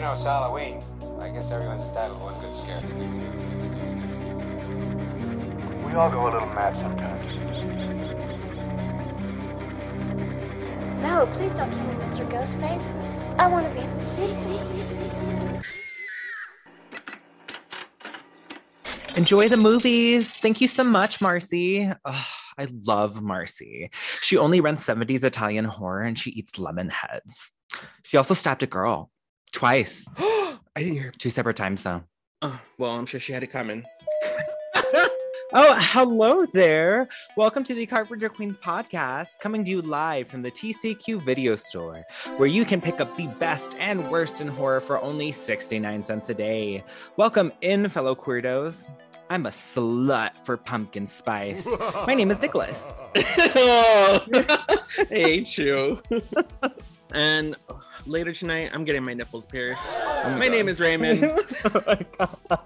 You know, it's Halloween. I guess everyone's entitled to one good scare. We all go a little mad sometimes. No, please don't kill me, Mr. Ghostface. I want to be. Enjoy the movies. Thank you so much, Marcy. Ugh, I love Marcy. She only rents 70s Italian horror and she eats lemon heads. She also stabbed a girl twice, I didn't hear. two separate times, though. Oh, well, I'm sure she had it coming. Oh, hello there. Welcome to the Carpenter Queens podcast, coming to you live from the TCQ video store, where you can pick up the best and worst in horror for only 69 cents a day. Welcome in, fellow queerdos. I'm a slut for pumpkin spice. My name is Nicholas. oh, I hate you. and oh, later tonight, I'm getting my nipples pierced. Oh my name is Raymond. oh my God.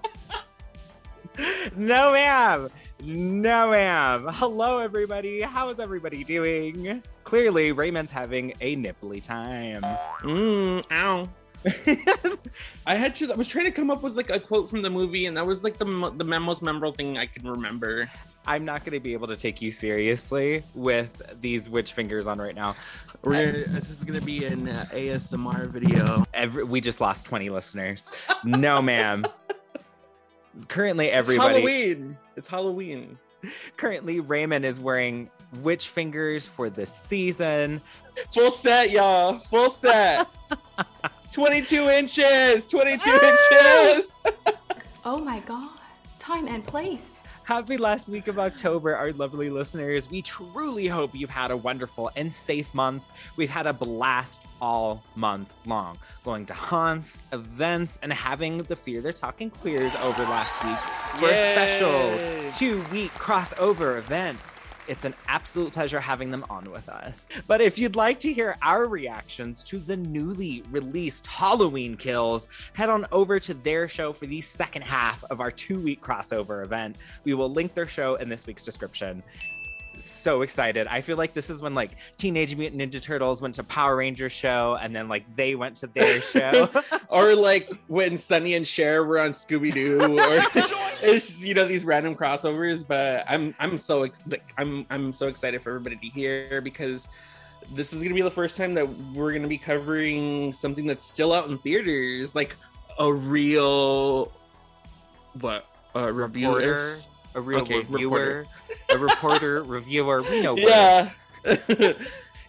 No, ma'am. No, ma'am. Hello, everybody. How is everybody doing? Clearly, Raymond's having a nipply time. Mm, ow. I had to. I was trying to come up with like a quote from the movie, and that was like the the most memorable thing I can remember. I'm not going to be able to take you seriously with these witch fingers on right now. We're this is gonna be an uh, ASMR video. Every, we just lost 20 listeners. No, ma'am. Currently, It's everybody. Halloween. It's Halloween. Currently, Raymond is wearing witch fingers for the season. Full set, y'all. Full set. 22 inches. 22 inches. Oh my god. Time and place. Happy last week of October, our lovely listeners. We truly hope you've had a wonderful and safe month. We've had a blast all month long, going to haunts, events, and having the Fear the Talking Queers over last week for Yay. a special two week crossover event. It's an absolute pleasure having them on with us. But if you'd like to hear our reactions to the newly released Halloween kills, head on over to their show for the second half of our two week crossover event. We will link their show in this week's description. So excited. I feel like this is when like Teenage Mutant Ninja Turtles went to Power Rangers show and then like they went to their show. or like when Sonny and Cher were on Scooby Doo, or it's just, you know these random crossovers. But I'm I'm so ex- like, I'm I'm so excited for everybody to hear because this is gonna be the first time that we're gonna be covering something that's still out in theaters, like a real what a review. Reporter, a real Okay, reviewer, a reporter, reviewer. We know. Yeah.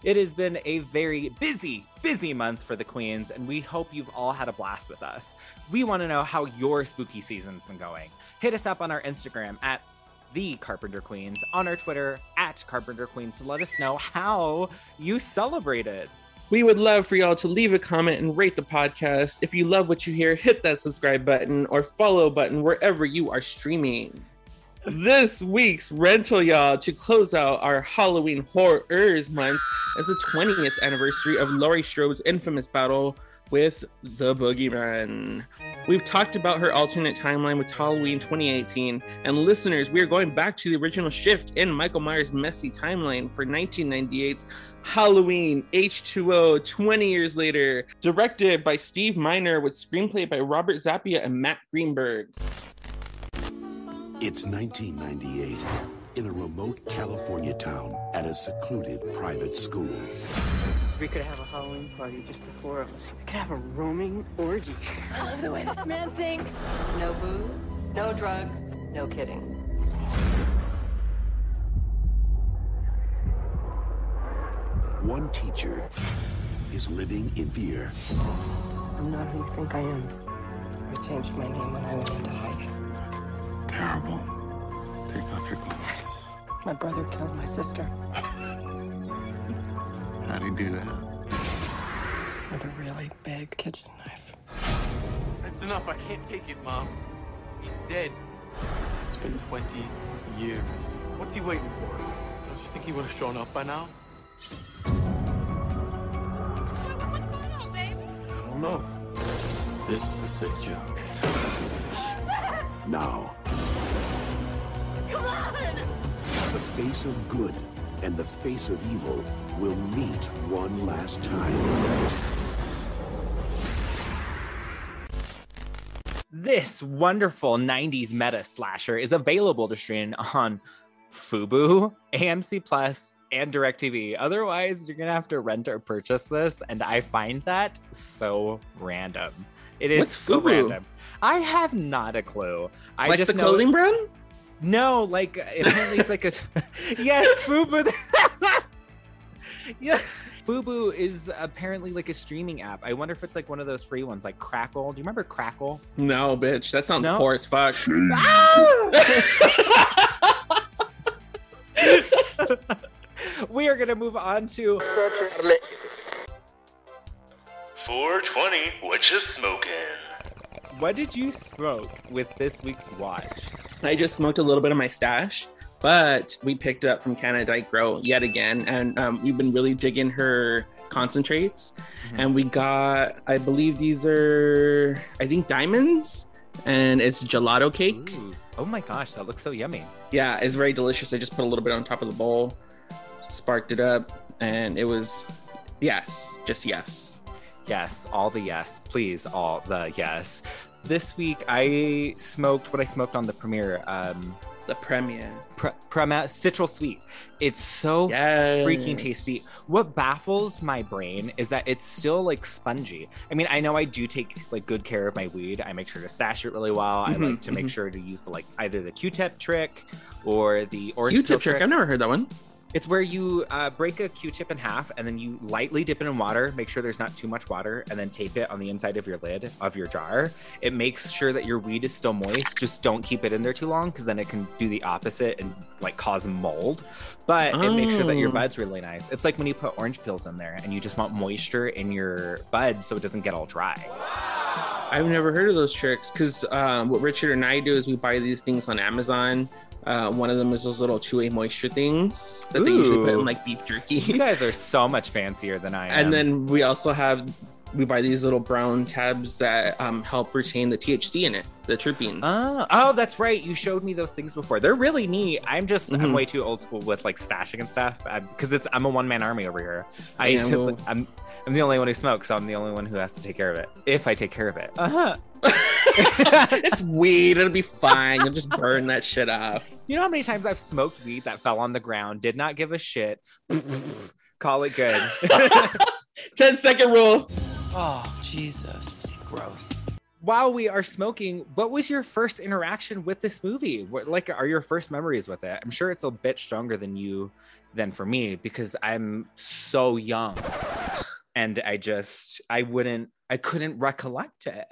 It has been a very busy, busy month for the Queens, and we hope you've all had a blast with us. We want to know how your spooky season's been going. Hit us up on our Instagram at the Carpenter Queens, on our Twitter at Carpenter Queens to let us know how you celebrated. We would love for y'all to leave a comment and rate the podcast. If you love what you hear, hit that subscribe button or follow button wherever you are streaming. This week's rental, y'all, to close out our Halloween Horrors month is the 20th anniversary of Laurie Strode's infamous battle with the Boogeyman. We've talked about her alternate timeline with Halloween 2018, and listeners, we are going back to the original shift in Michael Myers' messy timeline for 1998's Halloween H2O 20 years later, directed by Steve Miner with screenplay by Robert Zappia and Matt Greenberg. It's 1998 in a remote California town at a secluded private school. We could have a Halloween party, just the four of us. We could have a roaming orgy. I love the way this man thinks. No booze, no drugs, no kidding. One teacher is living in fear. I'm not who you think I am. I changed my name when I went into hiding. Terrible. Take off your clothes. My brother killed my sister How'd he do that? with a really big kitchen knife. That's enough. I can't take it, Mom. He's dead. It's been 20 years. What's he waiting for? Don't you think he would have shown up by now? What's going on, babe? I don't know. This is a sick joke. Now, Come on! the face of good and the face of evil will meet one last time. this wonderful 90s meta slasher is available to stream on Fubo, AMC Plus, and DirecTV. Otherwise, you're gonna have to rent or purchase this, and I find that so random. It is What's so Fubu? random. I have not a clue. I like just the know clothing brand? No, like apparently it's like a yes, Fubu. yeah, Fubu is apparently like a streaming app. I wonder if it's like one of those free ones, like Crackle. Do you remember Crackle? No, bitch. That sounds No? poor as fuck. Ah! we are gonna move on to 420, what you smoking? what did you smoke with this week's watch? I just smoked a little bit of my stash, but we picked up from Canada Dry Grow yet again, and um, we've been really digging her concentrates. And we got, I believe these are, I think diamonds, and it's gelato cake. Ooh. Oh my gosh, that looks so yummy. Yeah, it's very delicious. I just put a little bit on top of the bowl, sparked it up, and it was yes, just yes. Yes, all the yes, please, all the yes. This week I smoked what I smoked on the premiere. Um, The premiere. Pre- Prema Citral Sweet. It's so Yes. freaking tasty. What baffles my brain is that it's still like spongy. I mean, I know I do take like good care of my weed. I make sure to stash it really well. I Mhm, like to make mhm. sure to use the like either the Q-tip trick or the orange Q-tip peel trick. I've never heard that one. It's where you uh, break a Q-tip in half and then you lightly dip it in water. Make sure there's not too much water, and then tape it on the inside of your lid of your jar. It makes sure that your weed is still moist. Just don't keep it in there too long, because then it can do the opposite and like cause mold. But it makes sure that your Oh. bud's really nice. It's like when you put orange peels in there and you just want moisture in your bud so it doesn't get all dry. I've never heard of those tricks because um, what Richard and I do is we buy these things on Amazon. Uh, one of them is those little two-way moisture things that they usually put Ooh. in like beef jerky. You guys are so much fancier than I am. and then we also have we buy these little brown tabs that um, help retain the THC in it, the terpenes. Oh, oh, that's right. You showed me those things before. They're really neat. I'm just I'm Mhm. way too old school with like stashing and stuff because it's I'm a one man army over here. I Yeah, well- I'm I'm the only one who smokes, so I'm the only one who has to take care of it if I take care of it. Uh huh. it's weed. It'll be fine. You'll just burn that shit off. You know how many times I've smoked weed that fell on the ground, did not give a shit. Call it good. 10 second rule. Oh, Jesus. Gross. While we are smoking, what was your first interaction with this movie? What like are your first memories with it? I'm sure it's a bit stronger than you than for me because I'm so young. And I just I wouldn't I couldn't recollect it.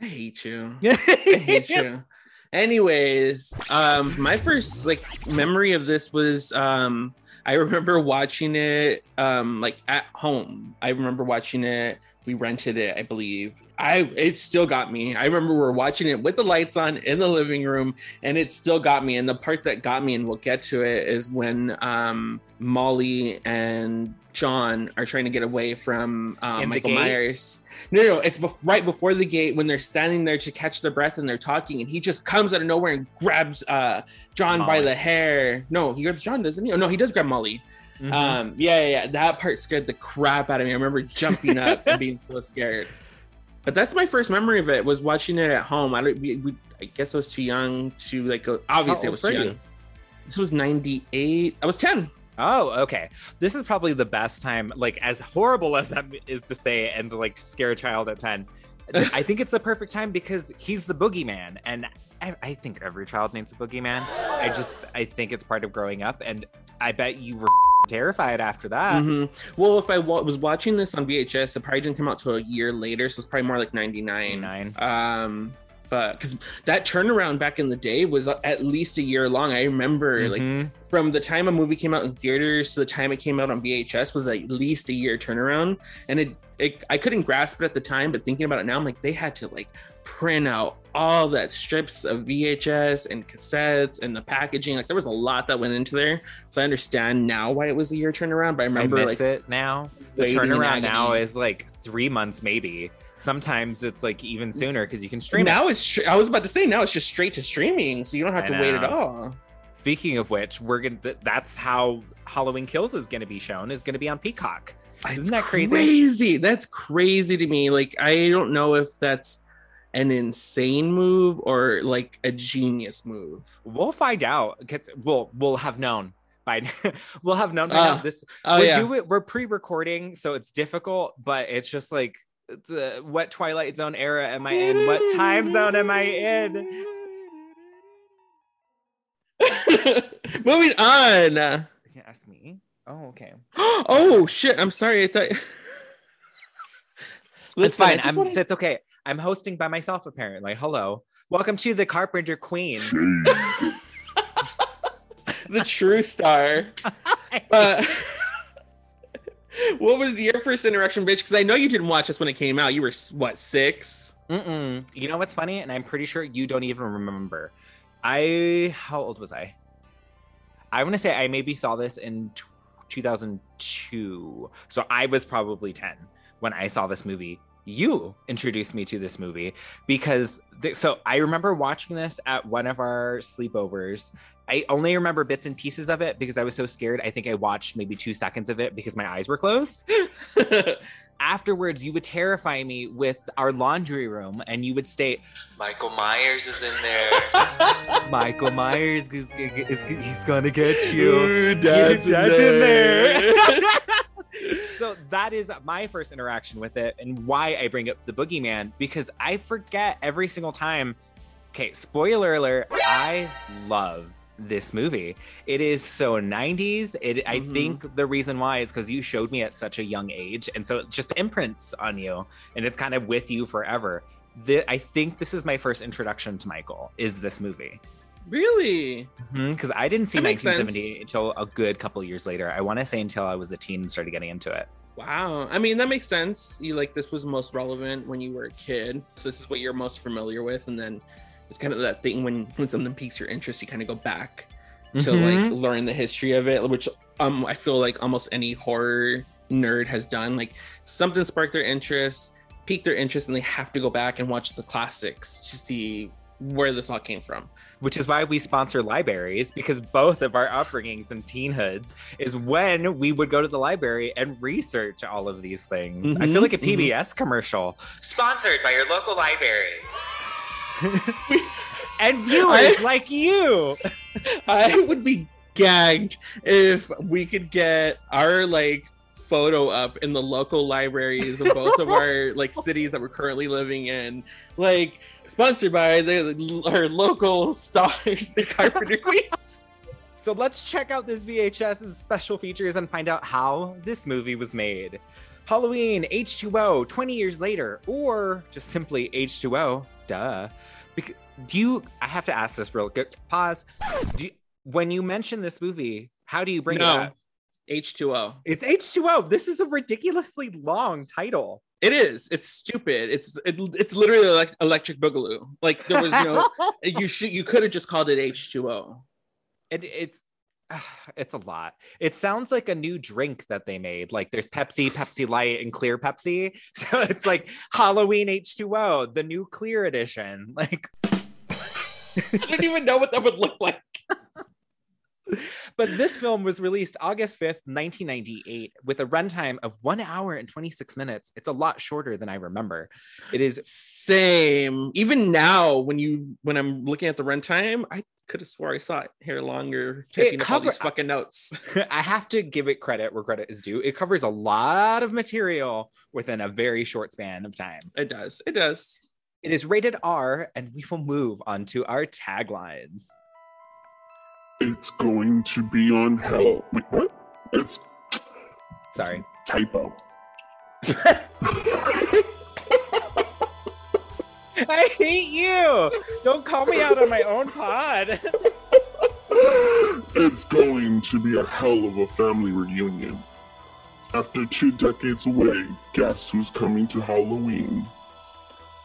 I hate you. I hate you. Anyways, um, my first like memory of this was um, I remember watching it um, like at home. I remember watching it. We rented it, I believe. I it still got me. I remember we are watching it with the lights on in the living room, and it still got me. And the part that got me, and we'll get to it, is when um, Molly and John are trying to get away from the Michael? Myers. No, no, it's bef- right before the gate when they're standing there to catch their breath and they're talking, and he just comes out of nowhere and grabs uh, John by the hair. No, he grabs John, doesn't he? Oh, no, he does grab Molly. Mhm. Um, yeah, yeah, yeah, that part scared the crap out of me. I remember jumping up and being so scared. But that's my first memory of it was watching it at home. I don't. We, we, I guess I was too young to like go. Obviously, I was too you? young. This was '98. I was 10. Oh, okay. This is probably the best time, like as horrible as that is to say and like scare a child at 10. I think it's the perfect time because he's the boogeyman. And I, I think every child needs a boogeyman. I just I think it's part of growing up. And I bet you were terrified after that. Mhm. Well, if I wa- was watching this on VHS, it probably didn't come out till a year later, so it's probably more like '99. Nine. Um, but because that turnaround back in the day was at least a year long. I remember like Mhm. from the time a movie came out in theaters to the time it came out on VHS was at least a year turnaround, and it, it I couldn't grasp it at the time, but thinking about it now, I'm like they had to like print out all that strips of VHS and cassettes and the packaging. Like there was a lot that went into there, so I understand now why it was a year turnaround. But I I remember miss like it now. The turnaround now is like three months, maybe. Sometimes it's like even sooner because you can stream it. now it's str- I was about to say now it's just straight to streaming, so you don't have I to wait at all. Speaking of which, we're going to, that's how Halloween Kills is gonna be shown, is gonna be on Peacock. Isn't that crazy? crazy? That's crazy to me. Like I don't know if that's an insane move or like a genius move. We'll find out. We'll we'll have known by we'll have known by Uh, now. This oh, we're, yeah. do- we're pre-recording, so it's difficult, but it's just like it's, uh, what Twilight Zone era am I in? What time zone am I in? Moving on. You can ask me. Oh, okay. oh shit! I'm sorry. I thought. it's Listen, I fine. I'm, wanna- It's okay. I'm hosting by myself apparently. Hello. Welcome to the Carpenter Queen. the true star. Uh, what was your first interaction, bitch? Because I know you didn't watch this when it came out. You were what six? Mm-mm. You know what's funny? And I'm pretty sure you don't even remember. I how old was I? I want to say I maybe saw this in t- 2002. So I was probably 10 when I saw this movie. You introduced me to this movie because th- so I remember watching this at one of our sleepovers. I only remember bits and pieces of it because I was so scared. I think I watched maybe two seconds of it because my eyes were closed. Afterwards, you would terrify me with our laundry room and you would state, Michael Myers is in there. Michael Myers is, is, is he's gonna get you. Ooh, Dad's Your in there. so that is my first interaction with it and why I bring up the boogeyman because I forget every single time. Okay, spoiler alert, I love this movie. It is so 90s. It I Mhm. think the reason why is because you showed me at such a young age. And so it just imprints on you and it's kind of with you forever. The, I think this is my first introduction to Michael, is this movie. really? Because I didn't see That 1970 sense. until a good couple years later. I want to say until I was a teen and started getting into it. Wow. I mean, that makes sense. You like this was most relevant when you were a kid. So this is what you're most familiar with, and then it's kind of that thing when when something piques your interest, you kind of go back to like learn the history of it, which um I feel like almost any horror nerd has done. Like something sparked their interest, piqued their interest, and they have to go back and watch the classics to see where this all came from. Which is why we sponsor libraries because both of our upbringings and teenhoods is when we would go to the library and research all of these things. I feel Mhm, like a. PBS commercial. Sponsored by your local library. and viewers like you. I would be gagged if we could get our like photo up in the local libraries of both of our like cities that we're currently living in like sponsored by the our local stars the carpenter queens So let's check out this VHS's special features and find out how this movie was made. Halloween H2O 20 years later, or just simply H2O, duh. Bec- do you, I have to ask this real quick, pause. Do you, when you mention this movie, how do you bring it up? h2o It's H2O. This is a ridiculously long title. it is it's stupid it's it, it's literally like electric boogaloo like there was no you should you could have just called it h2o It, it's it's a lot. It sounds like a new drink that they made. Like there's Pepsi, Pepsi Light, and Clear Pepsi. So it's like Halloween H2O, the new clear edition. Like, i didn't even know what that would look like but this film was released August 5th, 1998, with a runtime of one hour and 26 minutes. It's a lot shorter than I remember. It is Same. Even now, when you when I'm looking at the runtime, I could have swore I saw it here longer. Taking all these fucking notes. I have to give it credit where credit is due. It covers a lot of material within a very short span of time. It does. It does. It is rated R, and we will move on to our taglines. It's going to be on hell. Wait, what? It's Sorry. typo. I hate you. Don't call me out on my own pod. It's going to be a hell of a family reunion. After two decades away, guess who's coming to Halloween?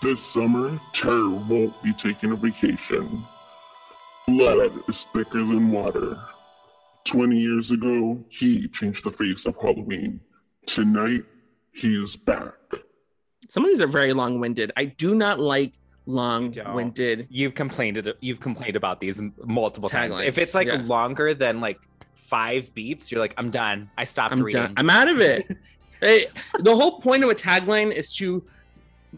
This summer, terror won't be taking a vacation. Blood is thicker than water. 20 years ago, he changed the face of Halloween. Tonight, he is back. Some of these are very long-winded. I do not like long-winded. You've complained. You've complained about these multiple times. Taglines, If it's like yeah. longer than like five beats, you're like, I'm done. I stopped I'm reading. done. I'm out of it. Hey, the whole point of a tagline is to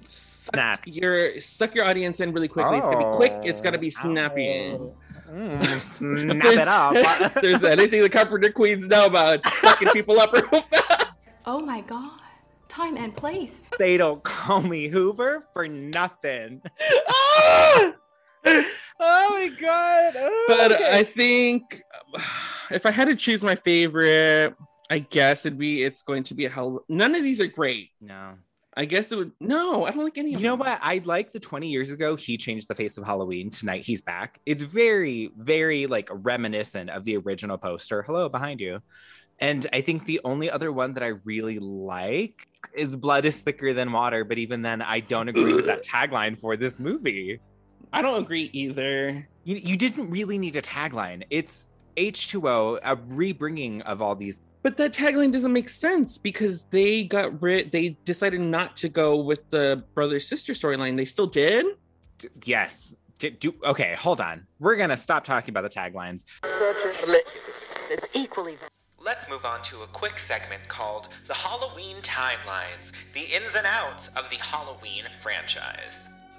Snap. your suck your audience in really quickly. It's gonna be quick. It's gotta be Oh. snappy. Mm, snap If there's- it up. there's anything the Carpenter Queens know about sucking people up real fast. Oh my god. Time and place. they don't call me Hoover for nothing. Ah! Oh my god. Oh, but okay. I think if I had to choose my favorite, I guess it'd be it's going to be a hell. None of these are great. no. I guess it would. No, I don't like any. You know what? I like the 20 years ago he changed the face of Halloween. Tonight he's back. It's very, very like reminiscent of the original poster. Hello, behind you. And I think the only other one that I really like is Blood is Thicker Than Water. But even then, I don't agree with that tagline for this movie. I don't agree either. You, you didn't really need a tagline. It's H2O, a rebringing of all these. But that tagline doesn't make sense because they got rid. They decided not to go with the brother sister storyline. They still did. d- Yes. D- Do, okay, hold on. We're going to stop talking about the taglines. It's equally Let's move on to a quick segment called The Halloween Timelines The Ins and Outs of the Halloween franchise.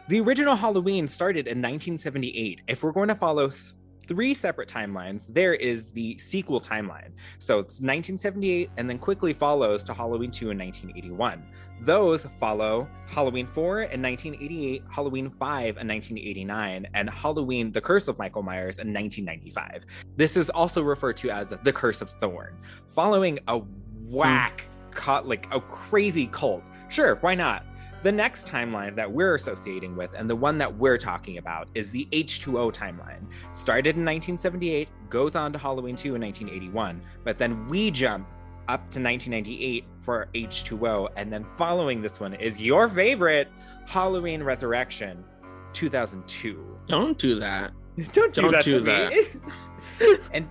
The original Halloween started in 1978. If we're going to follow th- three separate timelines, there is the sequel timeline. So it's 1978 and then quickly follows to Halloween 2 in 1981. Those follow Halloween 4 in 1988, Halloween 5 in 1989, and Halloween The Curse of Michael Myers in 1995. This is also referred to as The Curse of Thorn. Following a hmm. whack, cut like a crazy cult. Sure, why not? The next timeline that we're associating with, and the one that we're talking about, is the H2O timeline. Started in 1978, goes on to Halloween 2 in 1981, but then we jump up to 1998 for H2O, and then following this one is your favorite Halloween Resurrection 2002. Don't do that. Don't do Don't that do to me. and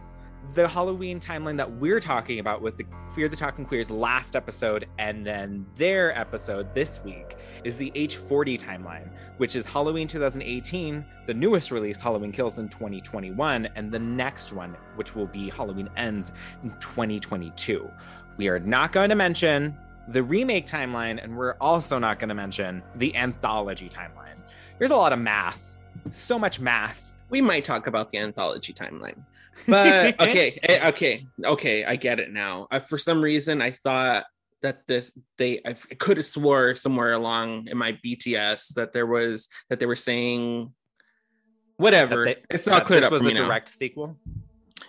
the Halloween timeline that we're talking about with the Fear the Talking Queers last episode and then their episode this week is the H40 timeline, which is Halloween 2018, the newest release, Halloween Kills in 2021, and the next one, which will be Halloween Ends in 2022. We are not going to mention the remake timeline, and we're also not going to mention the anthology timeline. There's a lot of math, so much math. We might talk about the anthology timeline. But okay, eh, okay, okay, I get it now. Uh, for some reason, I thought that this they I could have swore somewhere along in my BTS that there was that they were saying whatever. They- it's not cleared this up was a me now. direct sequel.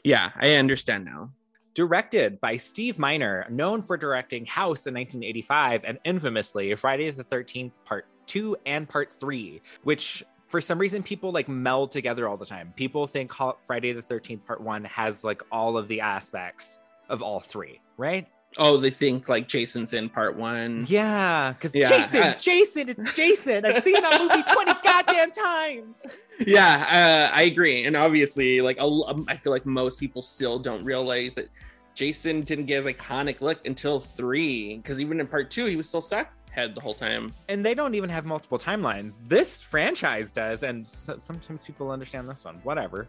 Yeah, I understand now. Directed by Steve Miner, known for directing House in 1985 and infamously Friday the 13th Part 2 and Part 3, which for some reason people like meld together all the time. People think Friday the 13th Part 1 has like all of the aspects of all three, right? Oh, they think like Jason's in part one. Yeah, because Yeah, Jason, uh, Jason, it's Jason. I've seen that movie 20 goddamn times. yeah, uh, I agree. And obviously, like um, I feel like most people still don't realize that Jason didn't get his iconic look until three. Because even in part two, he was still sack head the whole time. And they don't even have multiple timelines. This franchise does, and so- sometimes people understand this one. Whatever.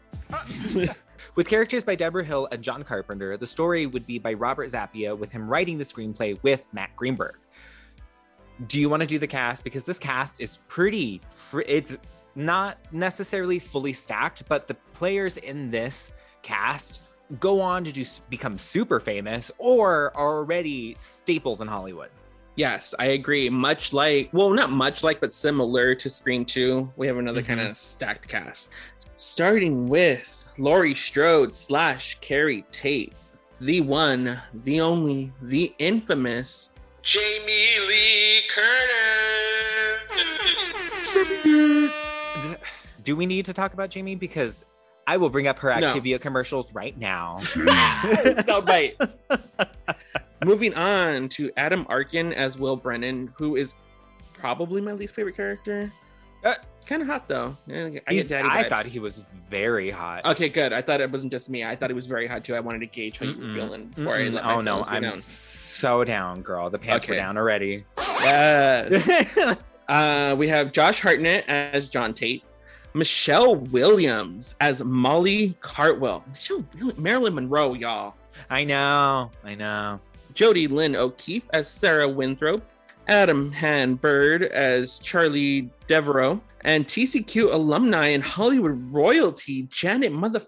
with characters by Debra Hill and John Carpenter, the story would be by Robert Zappia, with him writing the screenplay with Matt Greenberg. Do you want to do the cast? Because this cast is pretty. Fr- it's not necessarily fully stacked, but the players in this cast go on to do become super famous or are already staples in Hollywood. Yes, I agree. Much like, well, not much like, but similar to Scream 2, we have another mm-hmm. kind of stacked cast. Starting with Laurie Strode slash Keri Tate, the one, the only, the infamous Jamie Lee Curtis. Do we need to talk about Jamie? Because I will bring up her No. Activia commercials right now. Soundbite. Moving on to Adam Arkin as Will Brennan, who is probably my least favorite character. Uh, kind of hot though. I, get He's- daddy I thought he was very hot. Okay, good. I thought it wasn't just me. I thought he was very hot too. I wanted to gauge how you were feeling before I Mm-mm. let my oh no, I'm down. so down, girl. The pants were down already. Yes. uh, we have Josh Hartnett as John Tate, Michelle Williams as Molly Cartwell, Michelle Marilyn Monroe, y'all. I know, I know. Jodi Lyn O'Keefe as Sarah Winthrop, Adam Hann-Byrd as Charlie Devereaux, and TCQ alumni and Hollywood royalty Janet Motherfucker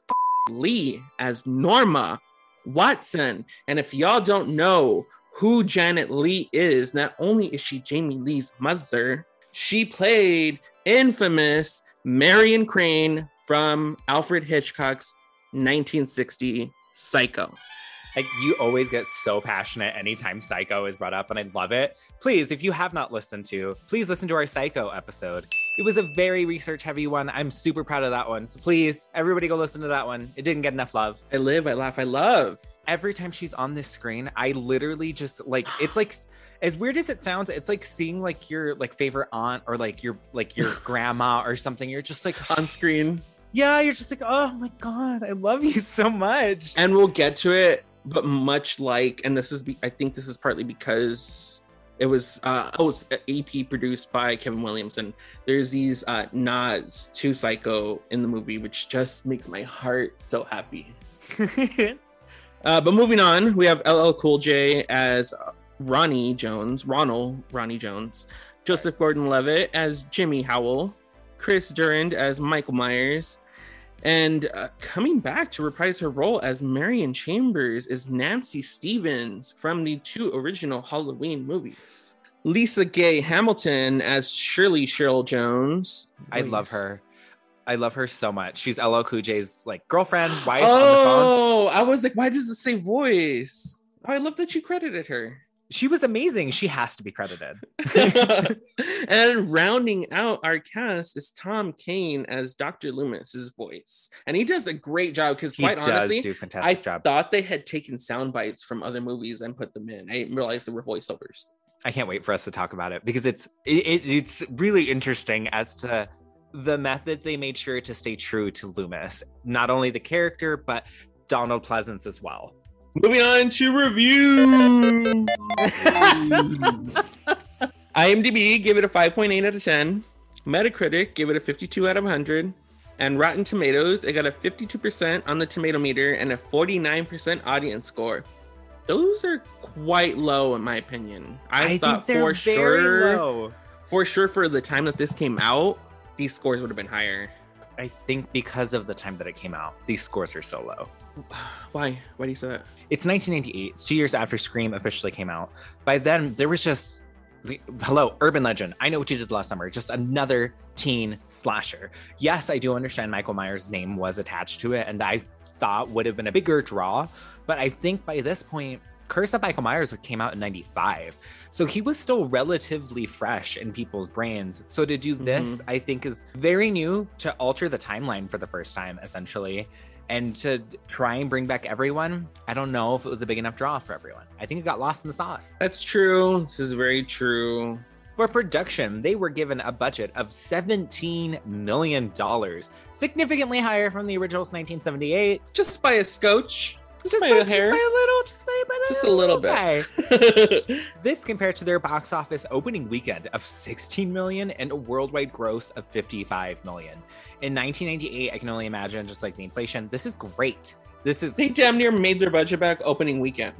Leigh as Norma Watson. And if y'all don't know who Janet Leigh is, not only is she Jamie Lee's mother, she played infamous Marion Crane from Alfred Hitchcock's 1960 Psycho. Like you always get so passionate anytime Psycho is brought up, and I love it. Please, if you have not listened to, please listen to our Psycho episode. It was a very research heavy one. I'm super proud of that one. So please, everybody go listen to that one. It didn't get enough love. I live, I laugh, I love. Every time she's on this screen, I literally just like it's like as weird as it sounds, it's like seeing like your like favorite aunt or like your like your grandma or something. You're just like on screen. Yeah, you're just like, oh my god, I love you so much. And we'll get to it, but much like, and this is, be, I think this is partly because it was, uh, oh, it's AP produced by Kevin Williamson. There's these uh, nods to Psycho in the movie, which just makes my heart so happy. uh, but moving on, we have LL Cool J as Ronnie Jones, Ronald Ronnie Jones, Joseph Gordon-Levitt as Jimmy Howell, Chris Durand as Michael Myers. And uh, coming back to reprise her role as Marion Chambers is Nancy Stevens from the two original Halloween movies. LisaGay Hamilton as Shirley Cheryl Jones. I love her. I love her so much. She's LL Cool J's like girlfriend, wife on the phone. Oh, I was like, why does it say voice? Oh, I love that you credited her. She was amazing. She has to be credited. and rounding out our cast is Tom Kane as Dr. Loomis's voice. And he does a great job because quite honestly, do I job. thought they had taken sound bites from other movies and put them in. I didn't realize they were voiceovers. I can't wait for us to talk about it because it's it, it, it's really interesting as to the method they made sure to stay true to Loomis, not only the character but Donald Pleasence as well. Moving on to reviews. IMDb give it a 5.8 out of 10. Metacritic give it a 52 out of 100. And Rotten Tomatoes, it got a 52% on the tomato meter and a 49% audience score. Those are quite low, in my opinion. I, I thought they're for very sure, low. for sure, for the time that this came out, these scores would have been higher. I think because of the time that it came out, these scores are so low. Why? Why do you say that? It's 1998. It's two years after Scream officially came out. By then, there was just hello, urban legend. I know what you did last summer. Just another teen slasher. Yes, I do understand Michael Myers' name was attached to it, and I thought would have been a bigger draw. But I think by this point, Curse of Michael Myers came out in 95. So he was still relatively fresh in people's brains. So to do this, Mhm. I think is very new to alter the timeline for the first time, essentially. And to try and bring back everyone, I don't know if it was a big enough draw for everyone. I think it got lost in the sauce. That's true. This is very true. For production, they were given a budget of $17 million, significantly higher from the original's 1978. Just by a scotch. Just, Just by by, a just hair. by a little, just, by, by Just a little bit. bit. this compared to their box office opening weekend of 16 million and a worldwide gross of 55 million. In 1998, I can only imagine just like the inflation. This is great. This is They damn near made their budget back opening weekend.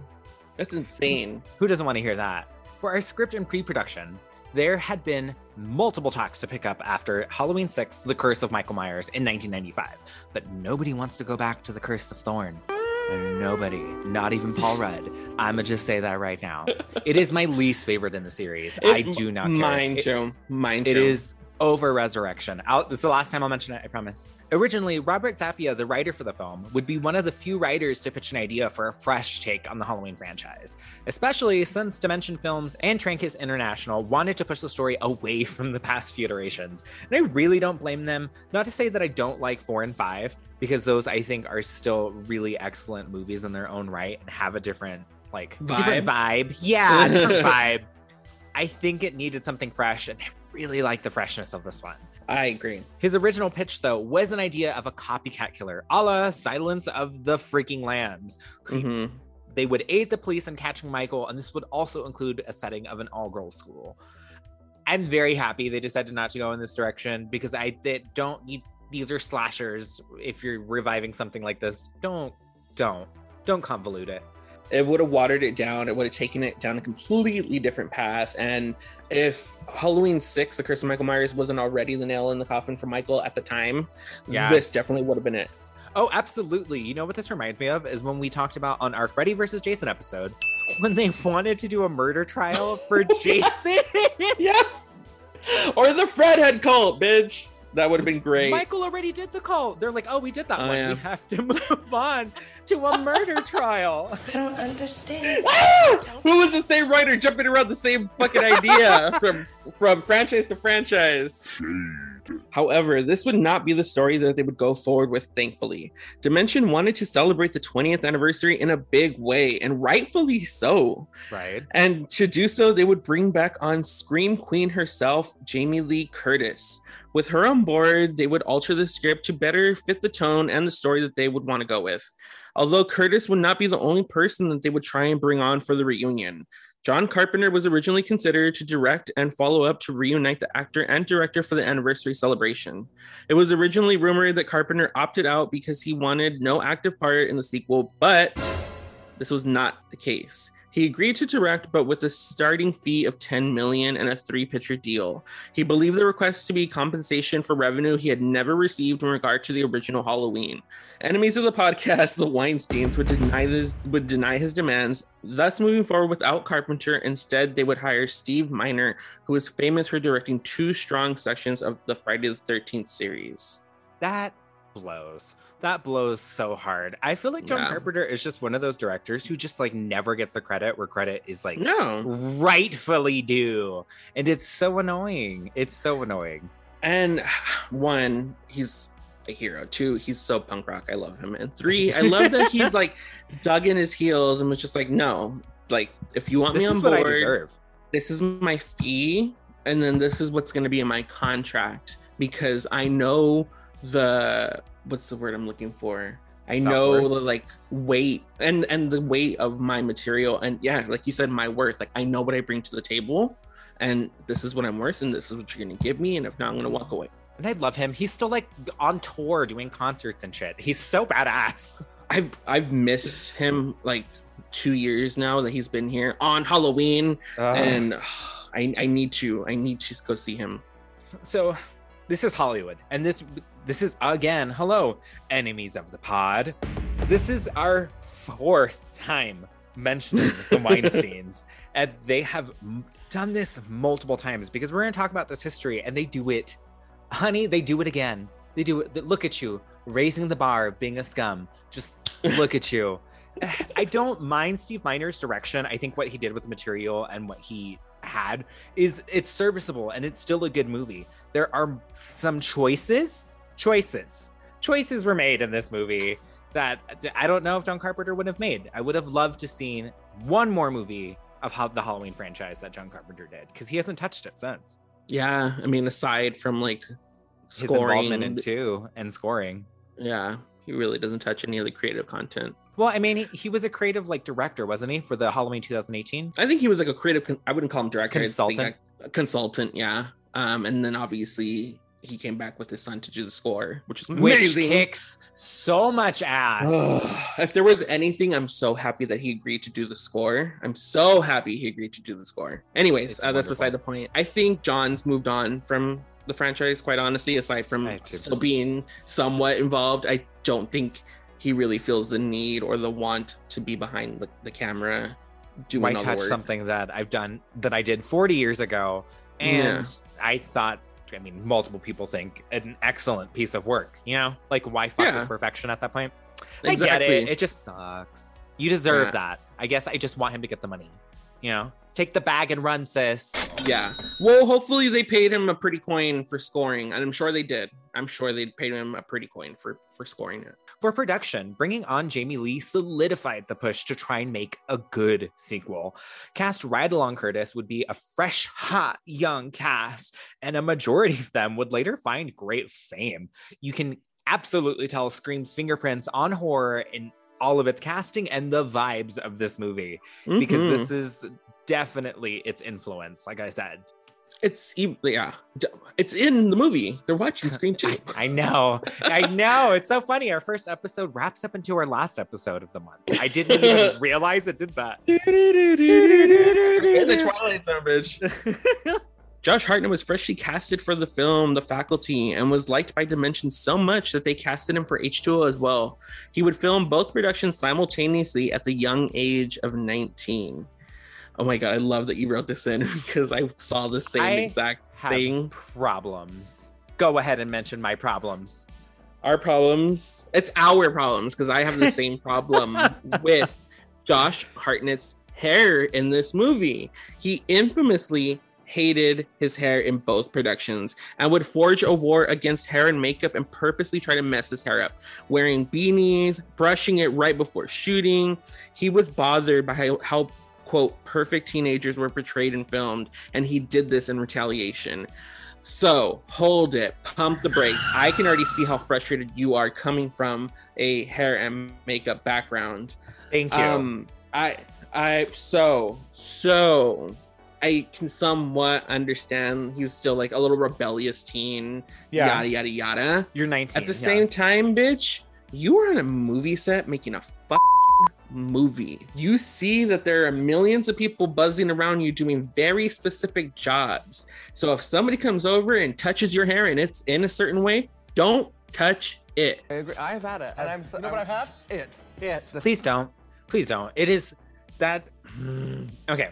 That's insane. Who doesn't want to hear that? For our script and pre production, there had been multiple talks to pick up after Halloween 6, The Curse of Michael Myers in 1995. But nobody wants to go back to The Curse of Thorn. Nobody, not even Paul Rudd. I'ma just say that right now. It is my least favorite in the series. I do not care. Mine It- too. Mine it is over Resurrection. I'll, it's the last time I'll mention it, I promise. Originally, Robert Zappia, the writer for the film, would be one of the few writers to pitch an idea for a fresh take on the Halloween franchise, especially since Dimension Films and Trancas International wanted to push the story away from the past few iterations. And I really don't blame them. Not to say that I don't like four and five, because those I think are still really excellent movies in their own right and have a different like different vibe. Yeah, different vibe. I think it needed something fresh, and I really like the freshness of this one. I agree. His original pitch, though, was an idea of a copycat killer, a la Silence of the Freaking Lambs. Mhm. They would aid the police in catching Michael, and this would also include a setting of an all girls school. I'm very happy they decided not to go in this direction because I they don't need these are slashers. If you're reviving something like this, don't, don't, don't convolute it. It would have watered it down. It would have taken it down a completely different path. And if Halloween Six, The Curse of Michael Myers, wasn't already the nail in the coffin for Michael at the time, Yeah. this definitely would have been it. Oh, absolutely. You know what this reminds me of is when we talked about on our Freddy versus Jason episode when they wanted to do a murder trial for Jason. yes. Or the Fredhead cult, bitch. That would have been great. Michael already did the call. They're like, oh, we did that Oh, one. yeah. We have to move on to a murder trial. I don't understand. Ah! Who was the same writer jumping around the same fucking idea from from franchise to franchise? However, this would not be the story that they would go forward with, thankfully. Dimension wanted to celebrate the 20th anniversary in a big way, and rightfully so. Right. And to do so, they would bring back on Scream Queen herself, Jamie Lee Curtis. With her on board, they would alter the script to better fit the tone and the story that they would want to go with. Although Curtis would not be the only person that they would try and bring on for the reunion. John Carpenter was originally considered to direct and follow up to reunite the actor and director for the anniversary celebration. It was originally rumored that Carpenter opted out because he wanted no active part in the sequel, but this was not the case. He agreed to direct, but with a starting fee of 10 million and a three-picture deal. He believed the request to be compensation for revenue he had never received in regard to the original Halloween. Enemies of the podcast, the Weinsteins, would deny this would deny his demands, thus moving forward without Carpenter. Instead, they would hire Steve Miner, who was famous for directing two strong sections of the Friday the 13th series. That blows. That blows so hard. I feel like John Yeah. Carpenter is just one of those directors who just like never gets the credit where credit is like No. rightfully due. And it's so annoying. It's so annoying. And one, he's a hero. Two, he's so punk rock. I love him. And three, I love that he's like dug in his heels and was just like, no, like if you want This me is on what I board, deserve. this is my fee, and then this is what's going to be in my contract because I know the what's the word I'm looking for. I know the like weight and and the weight of my material and yeah, like you said, my worth. Like I know what I bring to the table, and this is what I'm worth, and this is what you're gonna give me, and if not, I'm gonna walk away. And I love him. He's still like on tour doing concerts and shit. He's so badass. I've I've missed him like two years now that he's been here on Halloween, and I I need to I need to go see him. so this is Hollywood, and this this is again, hello, enemies of the pod. This is our fourth time mentioning the Weinsteins, and they have done this multiple times because we're going to talk about this history, and they do it, honey. They do it again. They do it. Look at you, raising the bar of being a scum. Just look at you. I don't mind Steve Miner's direction. I think what he did with the material and what he had is it's serviceable and it's still a good movie. There are some choices, choices, choices were made in this movie that I don't know if John Carpenter would have made. I would have loved to seen one more movie of how the Halloween franchise that John Carpenter did because he hasn't touched it since. Yeah, I mean, aside from like His scoring, involvement in two and scoring. yeah, he really doesn't touch any of the creative content. Well, I mean, he, he was a creative like director, wasn't he, for the Halloween 2018? I think he was like a creative. Con- I wouldn't call him director. I Consultant? like, consultant, yeah. Um, and then obviously he came back with his son to do the score, which is Which kicks so much ass. If there was anything, I'm so happy that he agreed to do the score. I'm so happy he agreed to do the score. Anyways, uh, that's beside the point. I think John's moved on from the franchise, quite honestly, aside from still being somewhat involved. I don't think he really feels the need or the want to be behind the, the camera all the touch work. something that I've done that I did 40 years ago? And I thought, I mean, multiple people think an excellent piece of work, you know? Like, why fuck Yeah. with perfection at that point? I get it. It just sucks. You deserve Yeah. that. I guess I just want him to get the money, you know? Take the bag and run, sis. Yeah. Well, hopefully they paid him a pretty coin for scoring, and I'm sure they did. I'm sure they paid him a pretty coin for for scoring it. For production, bringing on Jamie Lee solidified the push to try and make a good sequel. Cast Ride Along Curtis would be a fresh, hot, young cast, and a majority of them would later find great fame. You can absolutely tell Scream's fingerprints on horror in all of its casting and the vibes of this movie because Mhm. this is definitely its influence, like I said. It's yeah, it's in the movie. They're watching Scream 2. I know. I know. It's so funny. Our first episode wraps up into our last episode of the month. I didn't even realize it did that. In the Twilight Zone, bitch. Josh Hartnett was freshly casted for the film The Faculty and was liked by Dimension so much that they casted him for H2O as well. He would film both productions simultaneously at the young age of 19. Oh my god, I love that you wrote this in because I saw the same I exact thing. problems. Go ahead and mention my problems. Our problems, it's our problems because I have the same problem with Josh Hartnett's hair in this movie. He infamously hated his hair in both productions and would forge a war against hair and makeup and purposely try to mess his hair up. Wearing beanies, brushing it right before shooting. He was bothered by how, how quote, perfect teenagers were portrayed and filmed, and he did this in retaliation. So hold it, pump the brakes. I can already see how frustrated you are coming from a hair and makeup background. Thank you. Um, I, I, so, so, I can somewhat understand he's still like a little rebellious teen, Yeah. yada yada yada. You're 19. At the yeah. same time, bitch, you were on a movie set making a fuck movie. You see that there are millions of people buzzing around you doing very specific jobs. So if somebody comes over and touches your hair and it's in a certain way, don't touch it. I agree. I've had it, and I'm. So, you know what I've had? It. It. Please don't. Please don't. It is that. Okay.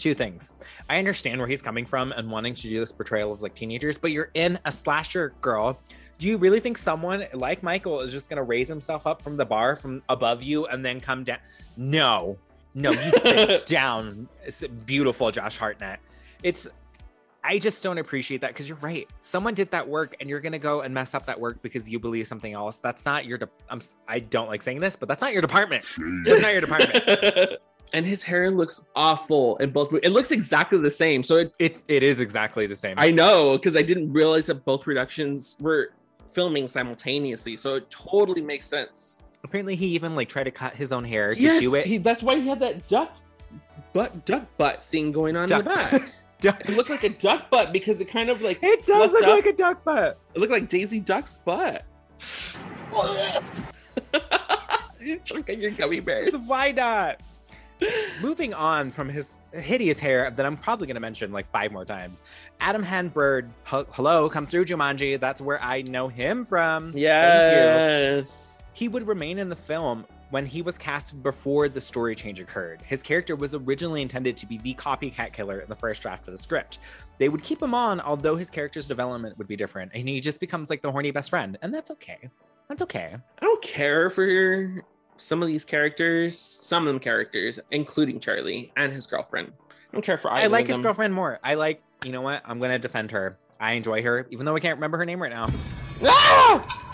Two things. I understand where he's coming from and wanting to do this portrayal of like teenagers, but you're in a slasher girl. Do you really think someone like Michael is just going to raise himself up from the bar from above you and then come down? No, no, you sit down. It's beautiful, Josh Hartnett. It's, I just don't appreciate that because you're right. Someone did that work and you're going to go and mess up that work because you believe something else. That's not your, de- I'm, I don't like saying this, but that's not your department. It's not your department. and his hair looks awful in both. It looks exactly the same. So it it, it is exactly the same. I know because I didn't realize that both productions were filming simultaneously. So it totally makes sense. Apparently, he even like tried to cut his own hair to Yes, do it. He, that's why he had that duck butt duck butt thing going on Duck- in the back. Duck- It looked like a duck butt because it kind of like It does look up. like a duck butt. It looked like Daisy Duck's butt. You're choking your gummy bears. Why not? Moving on from his hideous hair that I'm probably going to mention like five more times. Adam Hann-Byrd, hello, come through Jumanji. That's where I know him from. Thank you. Yes. He would remain in the film when he was casted before the story change occurred. His character was originally intended to be the copycat killer in the first draft of the script. They would keep him on, although his character's development would be different, and he just becomes like the horny best friend, and that's okay. That's okay. I don't care for some of these characters, some of them characters, including Charlie and his girlfriend. I don't care for either I like of his them. girlfriend more. I like, you know what? I'm gonna defend her. I enjoy her, even though I can't remember her name right now. Ah!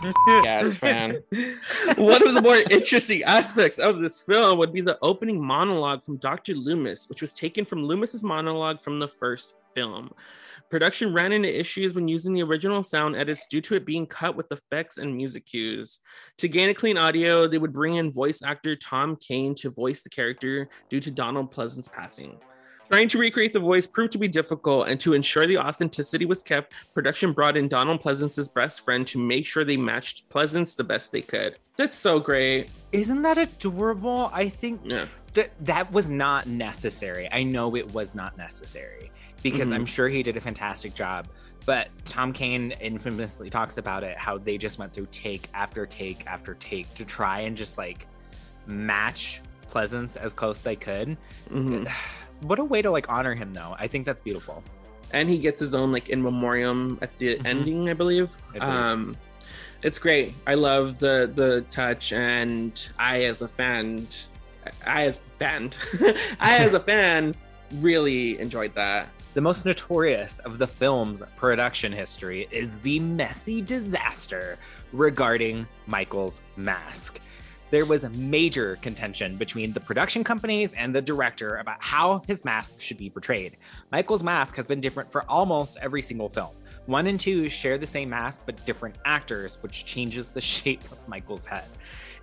yes, fan. One of the more interesting aspects of this film would be the opening monologue from Dr. Loomis, which was taken from Loomis's monologue from the first film. Production ran into issues when using the original sound edits due to it being cut with effects and music cues. To gain a clean audio, they would bring in voice actor Tom Kane to voice the character due to Donald Pleasence's passing. Trying to recreate the voice proved to be difficult, and to ensure the authenticity was kept, production brought in Donald Pleasence's best friend to make sure they matched Pleasance the best they could. That's so great. Isn't that adorable? I think Yeah. That that was not necessary. I know it was not necessary because Mhm. I'm sure he did a fantastic job. But Tom Kane infamously talks about it how they just went through take after take after take to try and just like match Pleasence as close as they could. Mhm. What a way to like honor him though. I think that's beautiful. And he gets his own like in memoriam at the Mhm. ending, I believe. I believe. Um, it's great. I love the the touch, and I as a fan, I as fan, I as a fan really enjoyed that. The most notorious of the film's production history is the messy disaster regarding Michael's mask. There was major contention between the production companies and the director about how his mask should be portrayed. Michael's mask has been different for almost every single film. One and two share the same mask, but different actors, which changes the shape of Michael's head.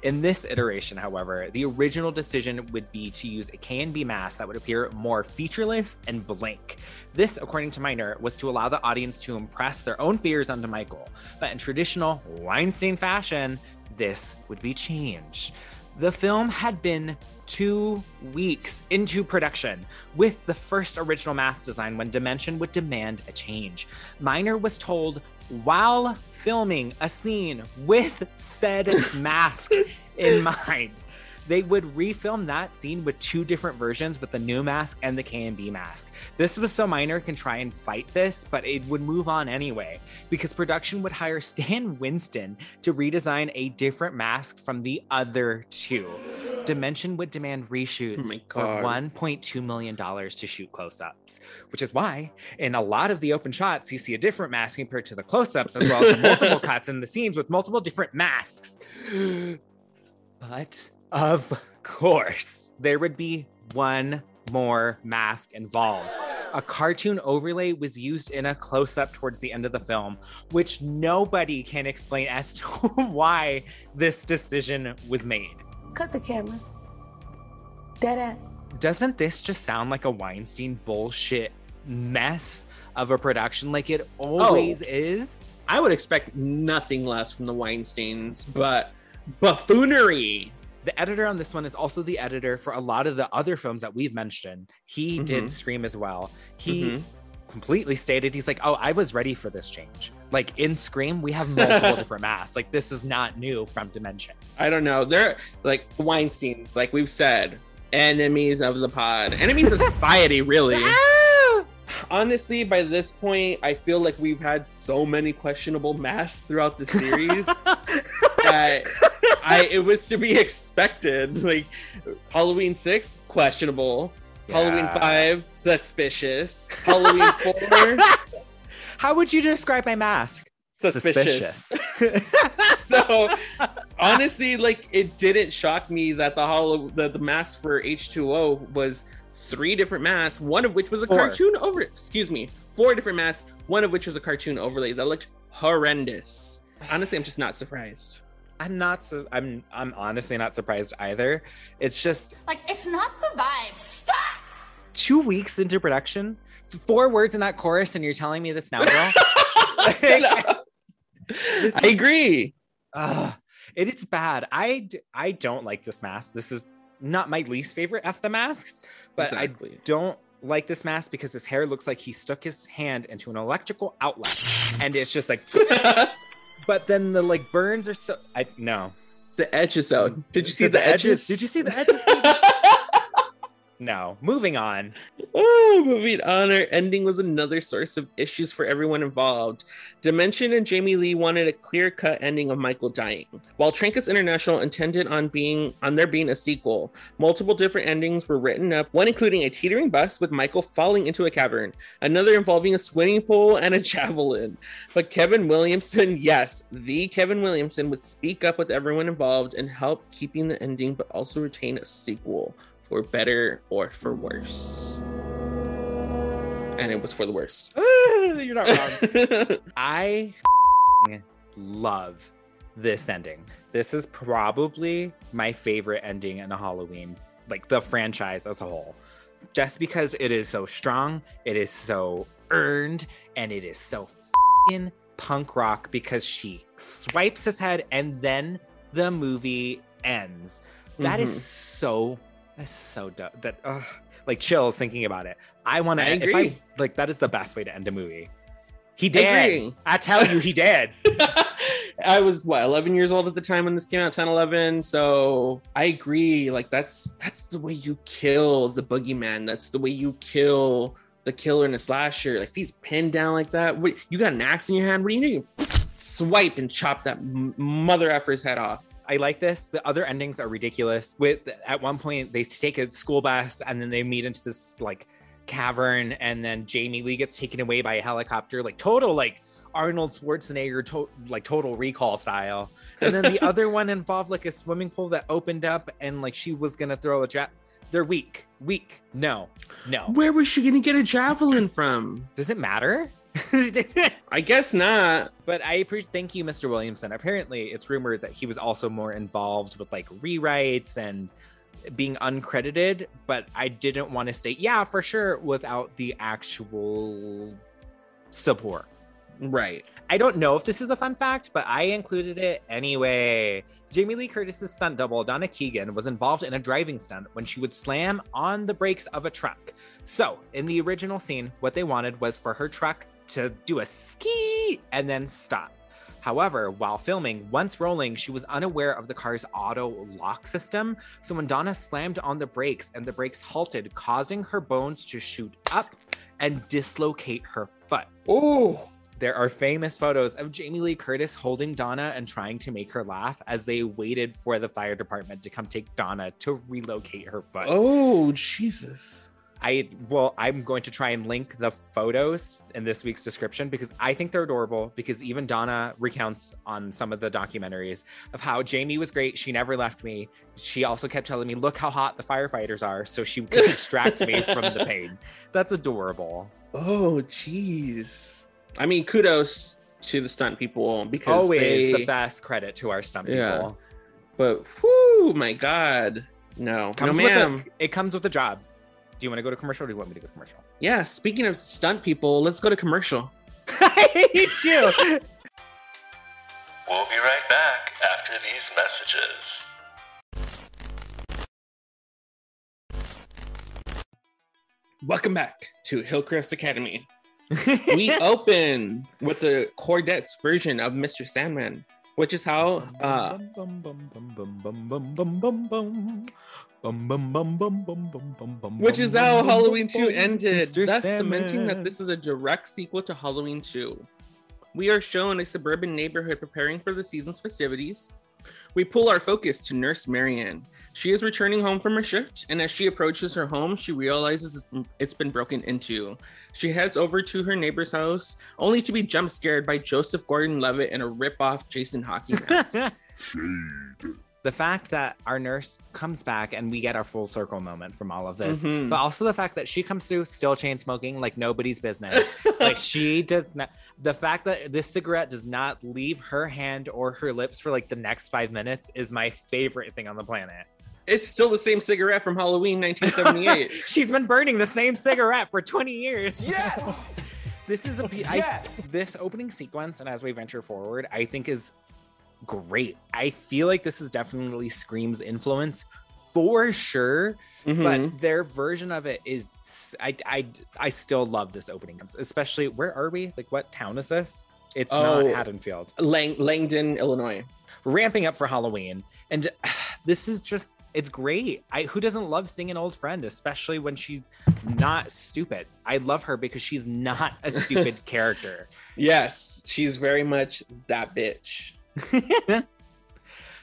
In this iteration, however, the original decision would be to use a K&B mask that would appear more featureless and blank. This, according to Miner, was to allow the audience to impress their own fears onto Michael. But in traditional Weinstein fashion, this would be changed. The film had been two weeks into production with the first original mask design when Dimension would demand a change. Miner was told while filming a scene with said mask in mind. They would refilm that scene with two different versions with the new mask and the K&B mask. This was so Miner can try and fight this, but it would move on anyway because production would hire Stan Winston to redesign a different mask from the other two. Dimension would demand reshoots Oh for $1.2 million to shoot close ups, which is why in a lot of the open shots, you see a different mask compared to the close ups, as well as multiple cuts in the scenes with multiple different masks. But of course, there would be one more mask involved. A cartoon overlay was used in a close up towards the end of the film, which nobody can explain as to why this decision was made. Cut the cameras. Dead ass. Doesn't this just sound like a Weinstein bullshit mess of a production like it oh. always is? I would expect nothing less from the Weinsteins, but buffoonery. The editor on this one is also the editor for a lot of the other films that we've mentioned. He did Mhm. Scream as well. He Mhm. completely stated he's like, "Oh, I was ready for this change." Like in Scream, we have multiple different masks. Like this is not new from Dimension. I don't know. They're like Weinsteins, like we've said, enemies of the pod, enemies of society, really. Honestly, by this point, I feel like we've had so many questionable masks throughout the series that I it was to be expected. Like Halloween six, questionable. Halloween five, suspicious. Halloween four, How would you describe my mask? suspicious. so honestly, like it didn't shock me that the hollow the, the mask for H2O was three different masks, one of which was a Four. cartoon over excuse me, four different masks, one of which was a cartoon overlay that looked horrendous. Honestly, I'm just not surprised. I'm not so I'm I'm honestly not surprised either. It's just Like, it's not the vibe. Stop! two weeks into production, four words in that chorus, and you're telling me this now, girl? I agree. Ugh, it is bad. I d- I don't like this mask. This is not my least favorite of the masks, but Exactly. I don't like this mask because his hair looks like he stuck his hand into an electrical outlet, and it's just like. but then the like burns are so. I no. The edges out. Did you see The the, edges? Did you see the edges? No. Moving on. Oh, moving on. Our ending was another source of issues for everyone involved. Dimension and Jamie Lee wanted a clear-cut ending of Michael dying, while Trancas International intended on being on there being a sequel. Multiple different endings were written up, one including a teetering bus with Michael falling into a cavern, another involving a swimming pool and a javelin. But Kevin Williamson, yes, the Kevin Williamson would speak up with everyone involved and help keeping the ending, but also retain a sequel for better or for worse. And it was for the worse. You're not wrong. I love this ending. This is probably my favorite ending in a Halloween, like the franchise as a whole. Just because it is so strong, it is so earned, and it is so fing punk rock because she swipes his head and then the movie ends. That is Mhm. so that's so dope. That ugh, like chills thinking about it. I want to I if agree. like that is the best way to end a movie. He did. I tell you, he did. I was what 11 years old at the time when this came out 10 11 so I agree like that's that's the way you kill the boogeyman that's the way you kill the killer in a slasher like these pinned down like that what, you got an axe in your hand what do you do swipe and chop that mother effer's head off I like this. The other endings are ridiculous. With at one point they take a school bus and then they meet into this like cavern, and then Jamie Lee gets taken away by a helicopter, like total like Arnold Schwarzenegger, to- like total recall style. And then the other one involved like a swimming pool that opened up, and like she was gonna throw a jet. They're weak, weak. No, no. where was she gonna get a javelin from Does it matter? I guess not. But I appreciate. Thank you, Mr. Williamson. Apparently, it's rumored that he was also more involved with like rewrites and being uncredited. But I didn't want to state, yeah, for sure, without the actual support. Right. I don't know if this is a fun fact, but I included it anyway. Jamie Lee Curtis's stunt double, Donna Keegan, was involved in a driving stunt when she would slam on the brakes of a truck. So, in the original scene, what they wanted was for her truck to do a ski and then stop. However, while filming, once rolling, she was unaware of the car's auto lock system. So when Donna slammed on the brakes and the brakes halted, causing her bones to shoot up and dislocate her foot. Oh, there are famous photos of Jamie Lee Curtis holding Donna and trying to make her laugh as they waited for the fire department to come take Donna to relocate her foot. Oh, Jesus. I well, I'm going to try and link the photos in this week's description because I think they're adorable. Because even Donna recounts on some of the documentaries of how Jamie was great. She never left me. She also kept telling me, "Look how hot the firefighters are," so she could distract me from the pain. That's adorable. Oh, jeez. I mean, kudos to the stunt people because always they, the best credit to our stunt people. Yeah. But whoo, my God, no, Comes no, ma'am. a, it comes with a job. Do you want to go to commercial or do you want me to go to commercial? Yeah. Speaking of stunt people, let's go to commercial. I hate you. We'll be right back after these messages. Welcome back to Hillcrest Academy. we open with the Chordettes version of Mr. Sandman, which is how uh, which is how Halloween 2 ended, thus cementing that this is a direct sequel to Halloween 2. We are shown a suburban neighborhood preparing for the season's festivities. We pull our focus to Nurse Marianne. She is returning home from her shift, and as she approaches her home, she realizes it's been broken into. She heads over to her neighbor's house, only to be jump scared by Joseph Gordon Levitt in a rip-off Jason Hockey mask. the fact that our nurse comes back and we get our full circle moment from all of this, Mhm. but also the fact that she comes through still chain smoking like nobody's business. like she does not. The fact that this cigarette does not leave her hand or her lips for like the next five minutes is my favorite thing on the planet. It's still the same cigarette from Halloween 1978. She's been burning the same cigarette for 20 years. Yes! This is a be- I- Yes! this opening sequence, and as we venture forward, I think is great. I feel like this is definitely Scream's influence for sure, Mhm. but their version of it is I I I still love this opening, especially where are we? Like what town is this? It's Oh. not Haddonfield. Lang- Langdon, Illinois. Ramping up for Halloween, and this is just it's great. I who doesn't love seeing an old friend, especially when she's not stupid. I love her because she's not a stupid character. Yes, she's very much that bitch.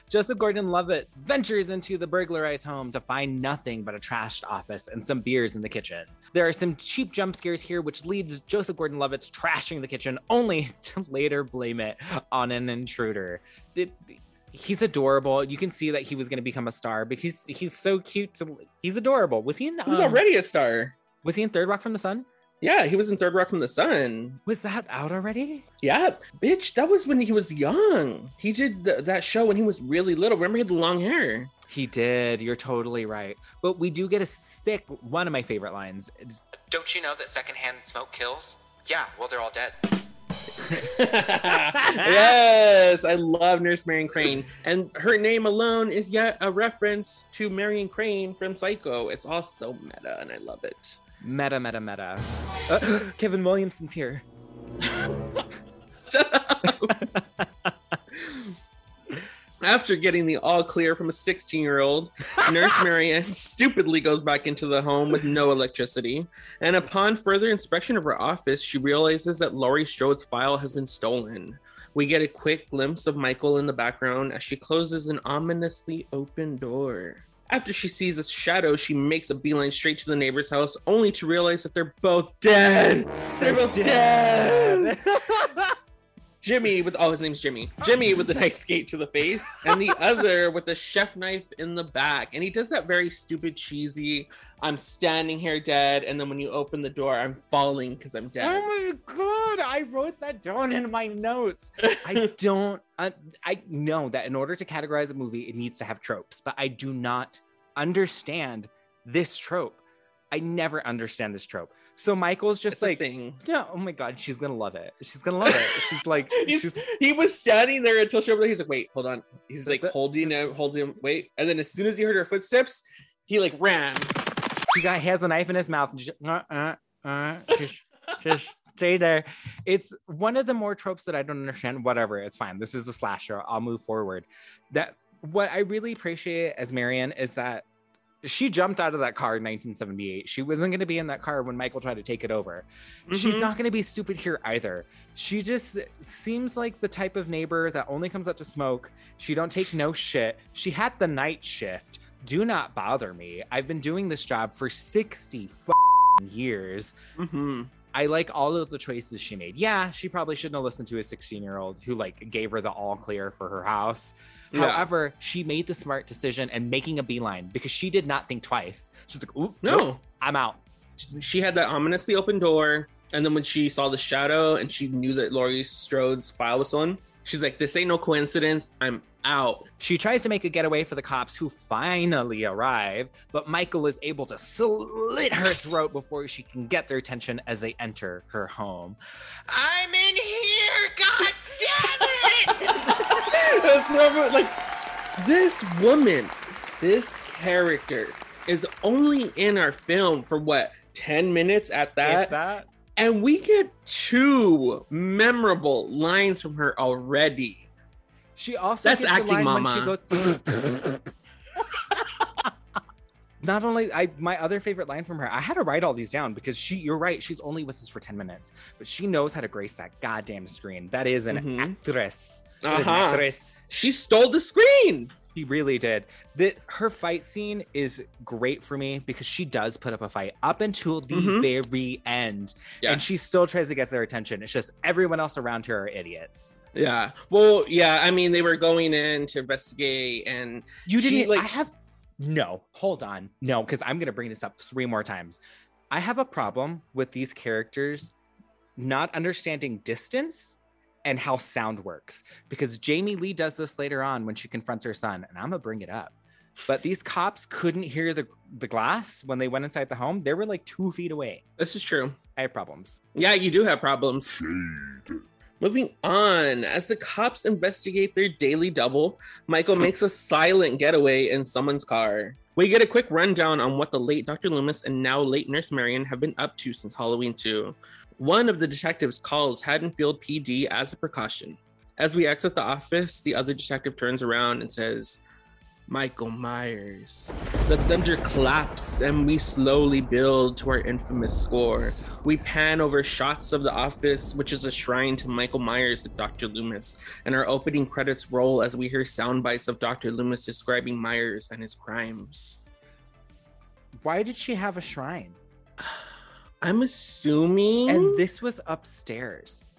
Joseph Gordon Levitt ventures into the burglarized home to find nothing but a trashed office and some beers in the kitchen. There are some cheap jump scares here, which leads Joseph Gordon Levitt trashing the kitchen, only to later blame it on an intruder. It- he's adorable. You can see that he was going to become a star because he's, he's so cute. To, he's adorable. Was he in? He was um, already a star. Was he in Third Rock from the Sun? Yeah, he was in Third Rock from the Sun. Was that out already? Yeah, bitch, that was when he was young. He did th- that show when he was really little. Remember, he had the long hair. He did. You're totally right. But we do get a sick one of my favorite lines. It's, Don't you know that secondhand smoke kills? Yeah, well, they're all dead. yes, I love Nurse Marion Crane, and her name alone is yet a reference to Marion Crane from Psycho. It's all so meta, and I love it. Meta, meta, meta. Uh, Kevin Williamson's here. After getting the all clear from a 16 year old, Nurse Marianne stupidly goes back into the home with no electricity. And upon further inspection of her office, she realizes that Laurie Strode's file has been stolen. We get a quick glimpse of Michael in the background as she closes an ominously open door. After she sees a shadow, she makes a beeline straight to the neighbor's house, only to realize that they're both dead. They're both dead. Jimmy with oh his name's Jimmy. Jimmy with the nice skate to the face, and the other with a chef knife in the back. And he does that very stupid, cheesy. I'm standing here dead, and then when you open the door, I'm falling because I'm dead. Oh my god! I wrote that down in my notes. I don't. Uh, I know that in order to categorize a movie, it needs to have tropes, but I do not understand this trope. I never understand this trope. So Michael's just It's like, thing. yeah, oh my god, she's gonna love it. She's gonna love it. She's like, she's, he was standing there until she opened. He's like, "Wait, hold on." He's like it. holding him, holding him. Wait, and then as soon as he heard her footsteps, he like ran. he got he has a knife in his mouth just, uh, uh, uh, just, just stay there. It's one of the more tropes that I don't understand. Whatever, it's fine. This is the slasher. I'll move forward. That what I really appreciate as Marion is that she jumped out of that car in 1978. She wasn't going to be in that car when Michael tried to take it over. She's Mhm. not going to be stupid here either. She just seems like the type of neighbor that only comes out to smoke. She don't take no shit. She had the night shift. Do not bother me. I've been doing this job for 60 f***ing years. Mm-hmm. I like all of the choices she made. Yeah, she probably shouldn't have listened to a 16 year old who like gave her the all clear for her house. Yeah. However, she made the smart decision and making a beeline because she did not think twice. She's like, "Ooh, No. nope, I'm out." She had that ominously open door, and then when she saw the shadow and she knew that Laurie Strode's file was on, she's like, "This ain't no coincidence. I'm out." She tries to make a getaway for the cops who finally arrive, but Michael is able to slit her throat before she can get their attention as they enter her home. I'm in here, god damn it! That's so like this woman, this character is only in our film for what 10 minutes at that, that and we get two memorable lines from her already. She also That's gets acting, line when she mama. goes- Not only I my other favorite line from her, I had to write all these down because she you're right, she's only with us for 10 minutes, but she knows how to grace that goddamn screen. That is an Mhm. actress. That is an Uh-huh. She stole the screen. She really did. The, her fight scene is great for me because she does put up a fight up until the Mhm. very end. And she still tries to get their attention. It's just everyone else around her are idiots. Yeah. Well, yeah, I mean they were going in to investigate and You didn't like I have no, hold on. No, because I'm gonna bring this up three more times. I have a problem with these characters not understanding distance and how sound works. Because Jamie Lee does this later on when she confronts her son, and I'm gonna bring it up. But these cops couldn't hear the the glass when they went inside the home. They were like two feet away. This is true. I have problems. Yeah, you do have problems. Moving on, as the cops investigate their daily double, Michael makes a silent getaway in someone's car. We get a quick rundown on what the late Dr. Loomis and now late Nurse Marion have been up to since Halloween 2. One of the detectives calls Haddonfield PD as a precaution. As we exit the office, the other detective turns around and says, Michael Myers. The thunder claps and we slowly build to our infamous score. We pan over shots of the office, which is a shrine to Michael Myers and Dr. Loomis, and our opening credits roll as we hear sound bites of Dr. Loomis describing Myers and his crimes. Why did she have a shrine? I'm assuming. And this was upstairs.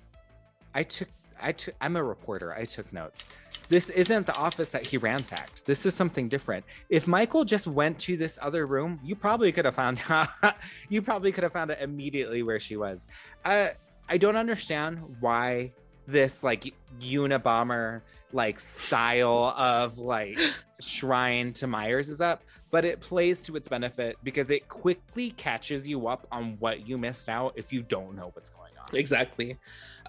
I took I took I'm a reporter. I took notes. This isn't the office that he ransacked. This is something different. If Michael just went to this other room, you probably could have found you probably could have found it immediately where she was. Uh, I don't understand why this like Unabomber like style of like shrine to Myers is up, but it plays to its benefit because it quickly catches you up on what you missed out if you don't know what's going on. Exactly.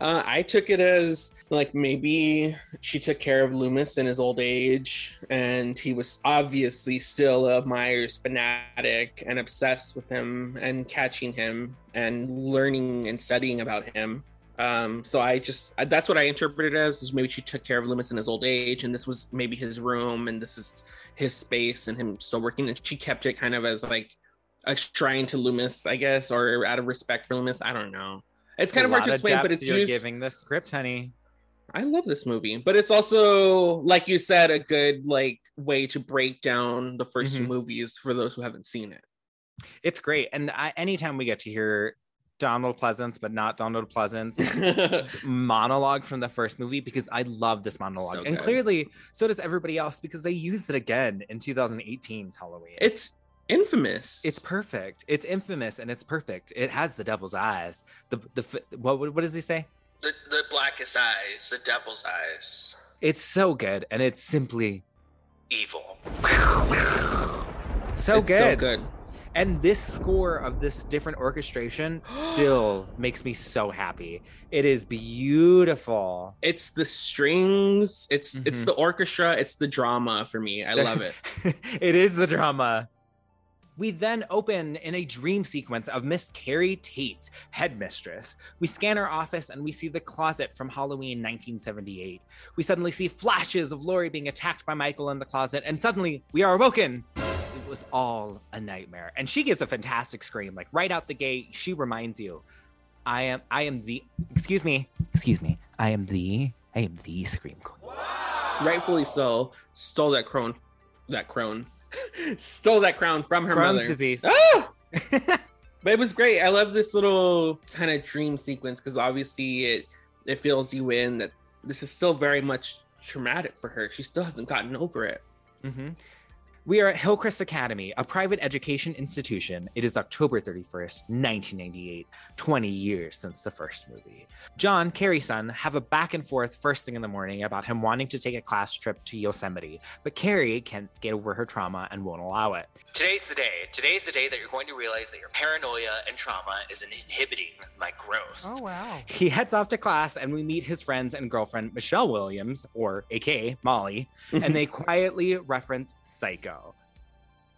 Uh, I took it as like maybe she took care of Loomis in his old age, and he was obviously still a Myers fanatic and obsessed with him and catching him and learning and studying about him. Um, so I just I- that's what I interpreted as is maybe she took care of Loomis in his old age, and this was maybe his room, and this is his space, and him still working. And she kept it kind of as like a shrine to Loomis, I guess, or out of respect for Loomis. I don't know. It's kind A of hard to explain, but it's you're used. giving the script, honey. I love this movie, but it's also, like you said, a good like way to break down the 1st two Mhm. movies for those who haven't seen it. It's great, and I, anytime we get to hear Donald Pleasence, but not Donald Pleasence monologue from the first movie because I love this monologue. So and clearly, so does everybody else because they used it again in 2018's Halloween. It's infamous. It's perfect. It's infamous and it's perfect. It has the devil's eyes. The the what what does he say? the, the blackest eyes, the devil's eyes. It's so good and it's simply Evil. so It's good. so good. And this score of this different orchestration still makes me so happy. It is beautiful. It's the strings, it's it's Mhm. the orchestra, it's the drama for me. I love it. it is the drama. We then open in a dream sequence of Miss Keri Tate, headmistress. We scan her office and we see the closet from Halloween 1978. We suddenly see flashes of Laurie being attacked by Michael in the closet, and suddenly we are awoken. It was all a nightmare. And she gives a fantastic scream, like right out the gate. She reminds you, I am, I am the, excuse me, excuse me, I am the, I am the scream queen. Rightfully so. Stole that crown, that crown, stole that crown from her Crohn's mother. disease. Ah! but it was great. I love this little kind of dream sequence because obviously it it fills you in that this is still very much traumatic for her. She still hasn't gotten over it. hmm We are at Hillcrest Academy, a private education institution. It is October 31st, 1998, 20 years since the first movie. John, Keri's son, have a back and forth first thing in the morning about him wanting to take a class trip to Yosemite, but Carrie can't get over her trauma and won't allow it. Today's the day. Today's the day that you're going to realize that your paranoia and trauma is inhibiting my growth. Oh, wow. He heads off to class and we meet his friends and girlfriend, Michelle Williams, or AKA Molly, and they quietly reference Psycho.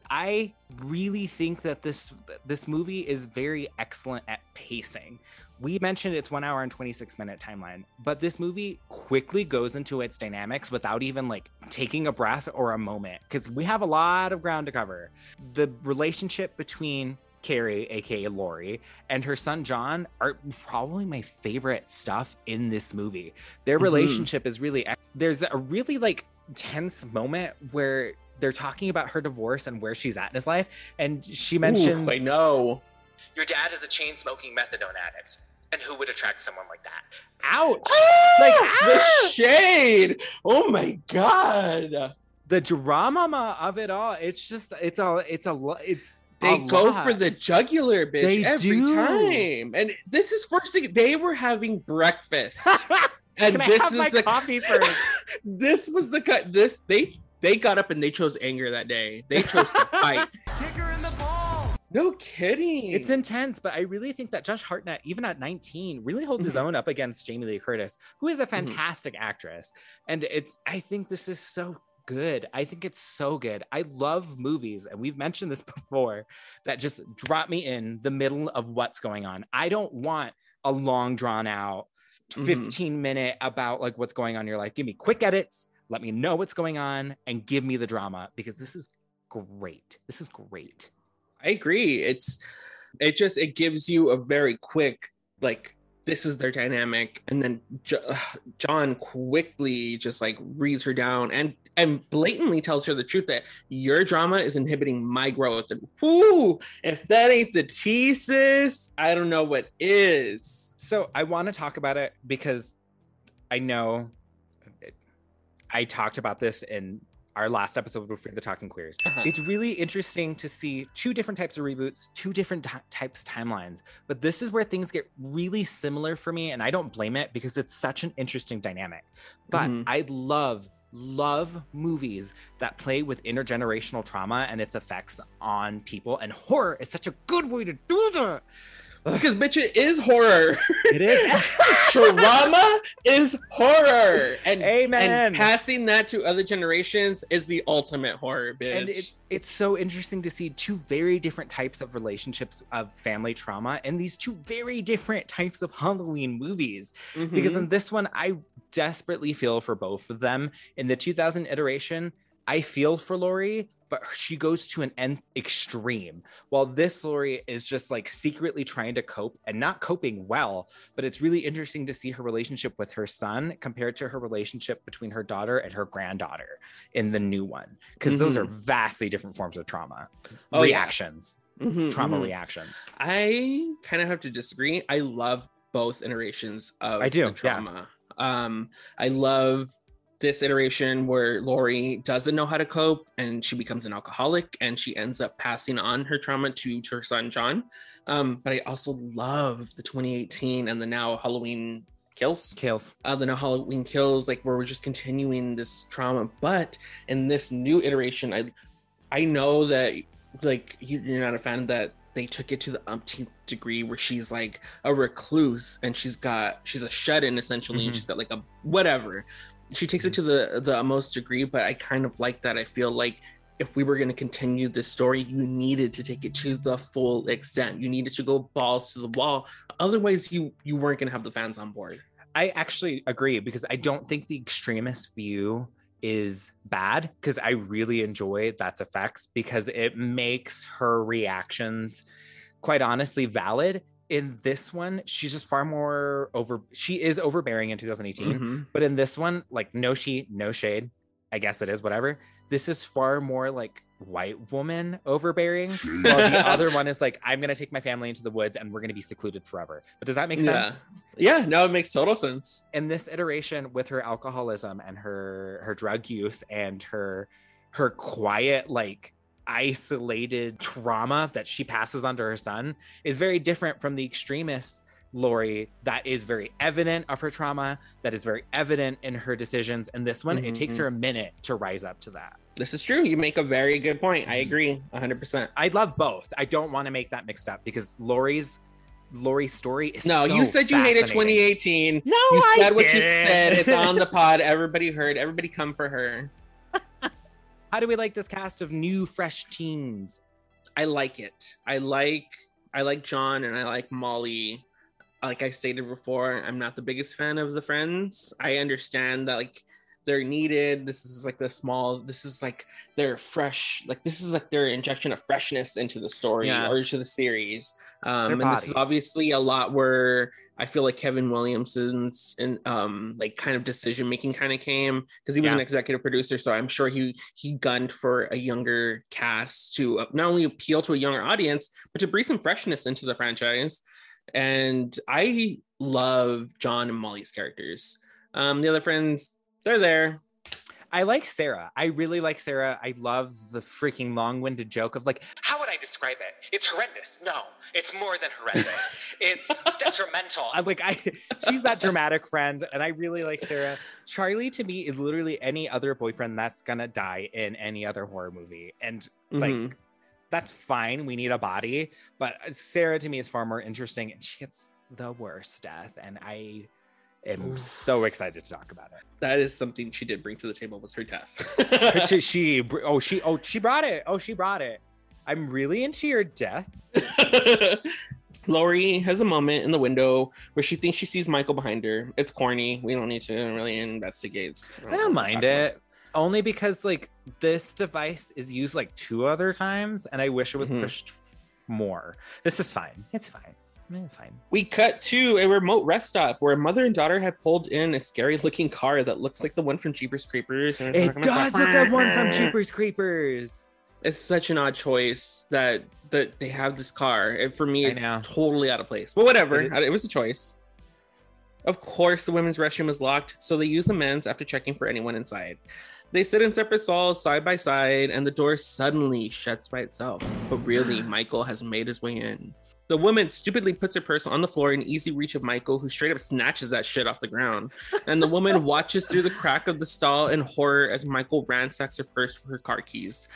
I really think that this this movie is very excellent at pacing. We mentioned it's one hour and 26 minute timeline, but this movie quickly goes into its dynamics without even like taking a breath or a moment because we have a lot of ground to cover. The relationship between Keri, aka Laurie, and her son John are probably my favorite stuff in this movie. Their Mhm. relationship is really there's a really like tense moment where they're talking about her divorce and where she's at in his life, and she mentions Ooh, I know. Your dad is a chain smoking methadone addict. And who would attract someone like that? ouch Like like the ah! shade. Oh my god. the drama of it all it's just it's a it's a lo- it's They a go lot. for the jugular bitch They every do. time. And this is first thing they were having breakfast. and Can I this have is my the coffee first? this was the cut. This they they got up and they chose anger that day. They chose to fight. Kick her in the ball. No kidding. It's intense, but I really think that Josh Hartnett, even at 19, really holds his Mhm. own up against Jamie Lee Curtis, who is a fantastic actress. And it's, I think this is so good. I think it's so good. I love movies, and we've mentioned this before, that just drop me in the middle of what's going on. I don't want a long, drawn out Mhm. 15 minute about like what's going on in your life. Give me quick edits, let me know what's going on, and give me the drama because this is great. This is great. I agree. It's it just it gives you a very quick like this is their dynamic and then Jo- John quickly just like reads her down and and blatantly tells her the truth that your drama is inhibiting my growth and whoo if that ain't the T sis I don't know what is So I want to talk about it because I know I talked about this in our last episode before the Talking Queers. Uh-huh. It's really interesting to see two different types of reboots, two different ti- types timelines. But this is where things get really similar for me, and I don't blame it because it's such an interesting dynamic. But Mhm. I love love movies that play with intergenerational trauma and its effects on people and horror is such a good way to do that because bitch it is horror. It is. Trauma is horror. And Amen. and passing that to other generations is the ultimate horror bitch. And it, it's so interesting to see two very different types of relationships of family trauma and these two very different types of halloween movies. Because Mhm. in this one i desperately feel for both of them. In the 2000 iteration i feel for laurie but she goes to an nth extreme while this laurie is just like secretly trying to cope and not coping well but it's really interesting to see her relationship with her son compared to her relationship between her daughter and her granddaughter in the new one because those are Mhm. vastly different forms of trauma Oh, yeah. reactions Mhm, trauma mhm. reactions. I kind of have to disagree. I love both iterations of I do, trauma. Um, I love this iteration where Laurie doesn't know how to cope and she becomes an alcoholic and she ends up passing on her trauma to, to her son John. Um, but I also love the 2018 and the now Halloween kills. Kills. Uh, the now Halloween kills, like where we're just continuing this trauma. But in this new iteration, I I know that like you- you're not a fan that they took it to the umpteenth degree where she's like a recluse and she's got she's a shut-in essentially and Mhm. she's got like a whatever she takes it to the the most degree but i kind of like that. I feel like if we were going to continue this story you needed to take it to the full extent. You needed to go balls to the wall. Otherwise you you weren't going to have the fans on board. I actually agree because I don't think the extremist view is bad because I really enjoy that's effects because it makes her reactions quite honestly valid. In this one, she's just far more over she is overbearing in 2018, Mhm. but in this one, like no she, no shade. I guess it is whatever. This is far more like white woman overbearing. while the other one is like, I'm gonna take my family into the woods and we're gonna be secluded forever. But does that make sense? yeah yeah no it makes total sense in this iteration with her alcoholism and her her drug use and her her quiet like isolated trauma that she passes on to her son is very different from the extremist Laurie that is very evident of her trauma that is very evident in her decisions and this one it takes Mhm. her a minute to rise up to that this is true you make a very good point i agree 100% I love both I don't want to make that mixed up because Laurie's Laurie's story is No, so you said you hated fascinating. 2018. No, you I said what you said. It's on the pod. Everybody heard. Everybody come for her. How do we like this cast of new fresh teens? I like it. I like I like John and I like Molly. Like I stated before, I'm not the biggest fan of the friends. I understand that like they're needed. This is like the small. This is like their fresh. Like this is like their injection of freshness into the story Yeah. or to the series. Um, and this is obviously a lot where I feel like Kevin Williamson's and um like kind of decision making kind of came because he was an executive producer, so I'm sure he he gunned for a younger cast to uh, not only appeal to a younger audience but to bring some freshness into the franchise. And I love John and Molly's characters. Um, the other friends, they're there. I like Sarah. I really like Sarah. I love the freaking long-winded joke of like, How would I describe it? It's horrendous. No, it's more than horrendous. it's detrimental. I like I she's that dramatic friend, and I really like Sarah. Charlie to me is literally any other boyfriend that's gonna die in any other horror movie. And like Mhm. that's fine. We need a body. But Sarah to me is far more interesting, and she gets the worst death. And I am so excited to talk about it. That is something she did bring to the table was her death. she, she oh she oh she brought it oh she brought it i'm really into your death Laurie has a moment in the window where she thinks she sees Michael behind her. It's corny. We don't need to really investigate. i don't mind it only because like this device is used like two other times and i wish it was Mhm. pushed f- more this is fine it's fine Eh, it's fine We cut to a remote rest stop where a mother and daughter have pulled in a scary looking car that looks like the one from Jeepers Creepers. and it does look like one from Jeepers Creepers It's such an odd choice that that they have this car. It, for me, it's totally out of place. But whatever, It it was a choice. Of course, the women's restroom is locked, so they use the men's after checking for anyone inside. They sit in separate stalls side by side, and the door suddenly shuts by itself. But really, Michael has made his way in. The woman stupidly puts her purse on the floor in easy reach of Michael, who straight up snatches that shit off the ground. And the woman watches through the crack of the stall in horror as Michael ransacks her purse for her car keys.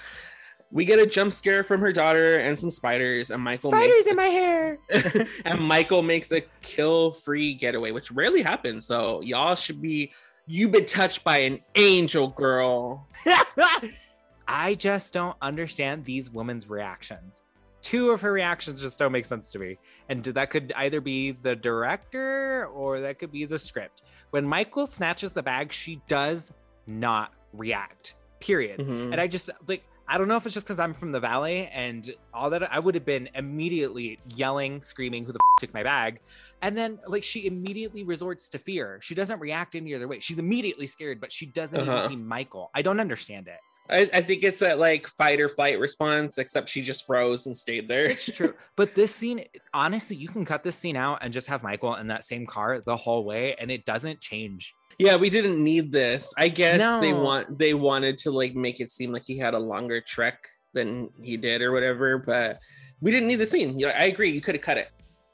We get a jump scare from her daughter and some spiders, and Michael makes in my hair and Michael makes a kill-free getaway, which rarely happens. So y'all should be you've been touched by an angel girl. I just don't understand these women's reactions. Two of her reactions just don't make sense to me. And that could either be the director or that could be the script. When Michael snatches the bag, she does not react, period. Mhm. And I just like, I don't know if it's just because I'm from the valley and all that. I would have been immediately yelling, screaming, "Who the f- took my bag?" And then, like, she immediately resorts to fear. She doesn't react any other way. She's immediately scared, but she doesn't Uh-huh. even see Michael. I don't understand it. I, I think it's that like fight or flight response, except she just froze and stayed there. It's true. But this scene, honestly, you can cut this scene out and just have Michael in that same car the whole way, and it doesn't change. Yeah, we didn't need this. I guess they want they wanted to like make it seem like he had a longer trek than he did or whatever, but we didn't need the scene. Yeah, I agree. You could have cut it.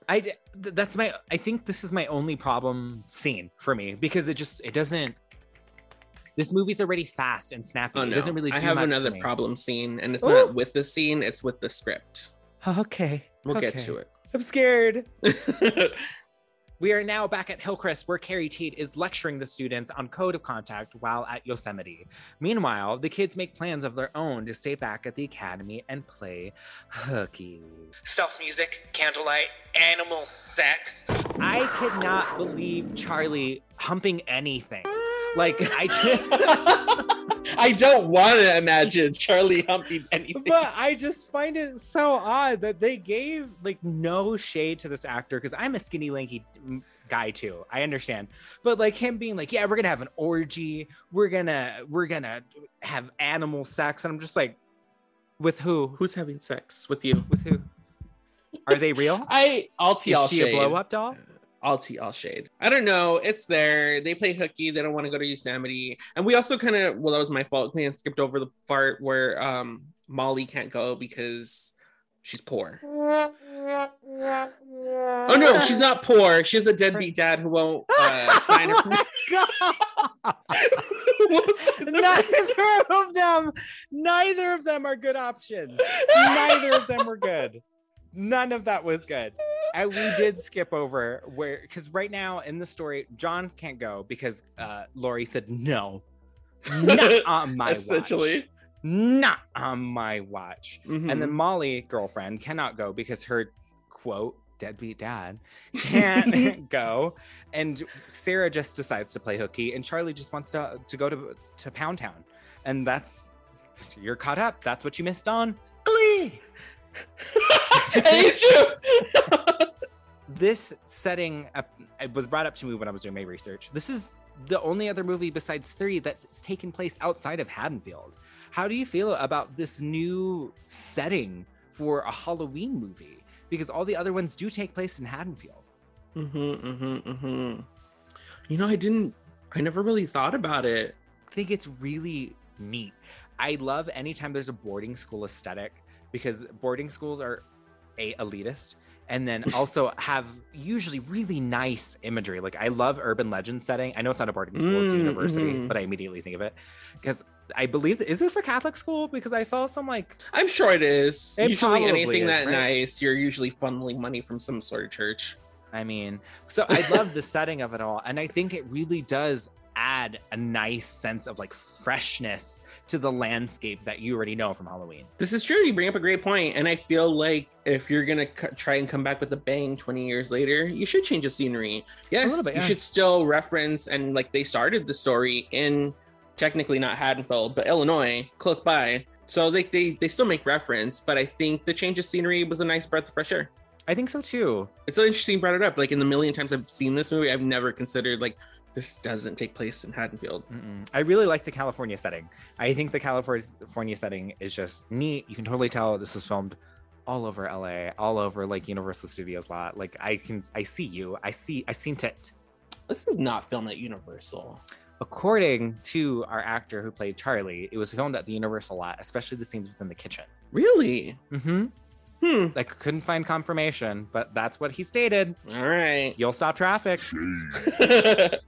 I that's my I think this is my only problem scene for me because it just it doesn't this movie's already fast and snappy. Oh It no, doesn't really do I have much another problem scene, and it's Ooh. not with the scene; it's with the script. Oh, okay. We'll get to it. I'm scared. we are now back at Hillcrest where Keri Tate is lecturing the students on code of contact while at Yosemite. Meanwhile, the kids make plans of their own to stay back at the academy and play hooky. Stealth music, candlelight, animal sex. I could not believe Charlie humping anything. Like I I don't want to imagine Charlie humping anything. but I just find it so odd that they gave like no shade to this actor because I'm a skinny, lanky guy too. I understand, but like him being like, "Yeah, we're gonna have an orgy. We're gonna we're gonna have animal sex," and I'm just like, "With who? Who's having sex with you? With who? Are they real? I I'll tea all Is she a blow up doll? I'll tea all shade. I don't know. It's there. They play hooky. They don't want to go to Yosemite. And we also kind of well, that was my fault. We skipped over the part where um Molly can't go because she's poor. Oh no, she's not poor. She has a deadbeat dad who won't uh, sign her. neither of them, neither of them are good options. Neither of them were good. None of that was good. And we did skip over where, because right now in the story, John can't go because uh, Laurie said no, not on my Essentially. watch. Not on my watch. Mhm. And then Molly, girlfriend, cannot go because her quote deadbeat dad can't go. And Sarah just decides to play hooky, and Charlie just wants to to go to to Pound Town, and that's you're caught up. That's what you missed on Glee. hate you. this setting up it was brought up to me when I was doing my research. This is the only other movie besides three that's taken place outside of Haddonfield. How do you feel about this new setting for a Halloween movie? Because all the other ones do take place in Haddonfield. Mm-hmm, mm-hmm, mm-hmm. You know, I didn't. I never really thought about it. I think it's really neat. I love anytime there's a boarding school aesthetic because boarding schools are a elitist and then also have usually really nice imagery. Like I love urban legend setting. I know it's not a boarding school, it's a Mm, university, mhm. but I immediately think of it because I believe is this a Catholic school? Because I saw some like I'm sure it is. It usually anything is, that right? nice, you're usually funneling money from some sort of church. I mean, so I love the setting of it all. And I think it really does add a nice sense of like freshness to the landscape that you already know from Halloween. This is true. You bring up a great point, and I feel like if you're gonna c- try and come back with a bang 20 years later, you should change the scenery. Yes, bit, you should still reference and like they started the story in technically not Haddonfield, but Illinois, close by. So they they they still make reference, but I think the change of scenery was a nice breath of fresh air. I think so too. It's so interesting you brought it up. Like in the million times I've seen this movie, I've never considered like this doesn't take place in Haddonfield. Mm-mm. I really like the California setting. I think the California setting is just neat. You can totally tell this was filmed all over LA, all over like Universal Studios lot. Like I can, I see you. I see, I seen it. This was not filmed at Universal. According to our actor who played Charlie, it was filmed at the Universal lot, especially the scenes within the kitchen. Really? Mm-hmm. Hmm. I couldn't find confirmation, but that's what he stated. All right. You'll stop traffic.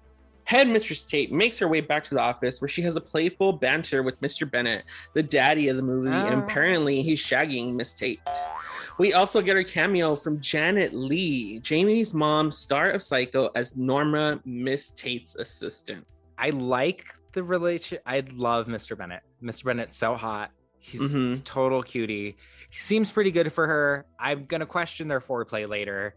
Head Mistress Tate makes her way back to the office where she has a playful banter with Mr. Bennett, the daddy of the movie, and Ah. apparently he's shagging Miss Tate. We also get a cameo from Janet Leigh, Jamie's mom, star of Psycho, as Norma, Miss Tate's assistant. I like the relation. I love Mr. Bennett. Mr. Bennett's so hot. He's Mhm. total cutie. He seems pretty good for her. I'm gonna question their foreplay later,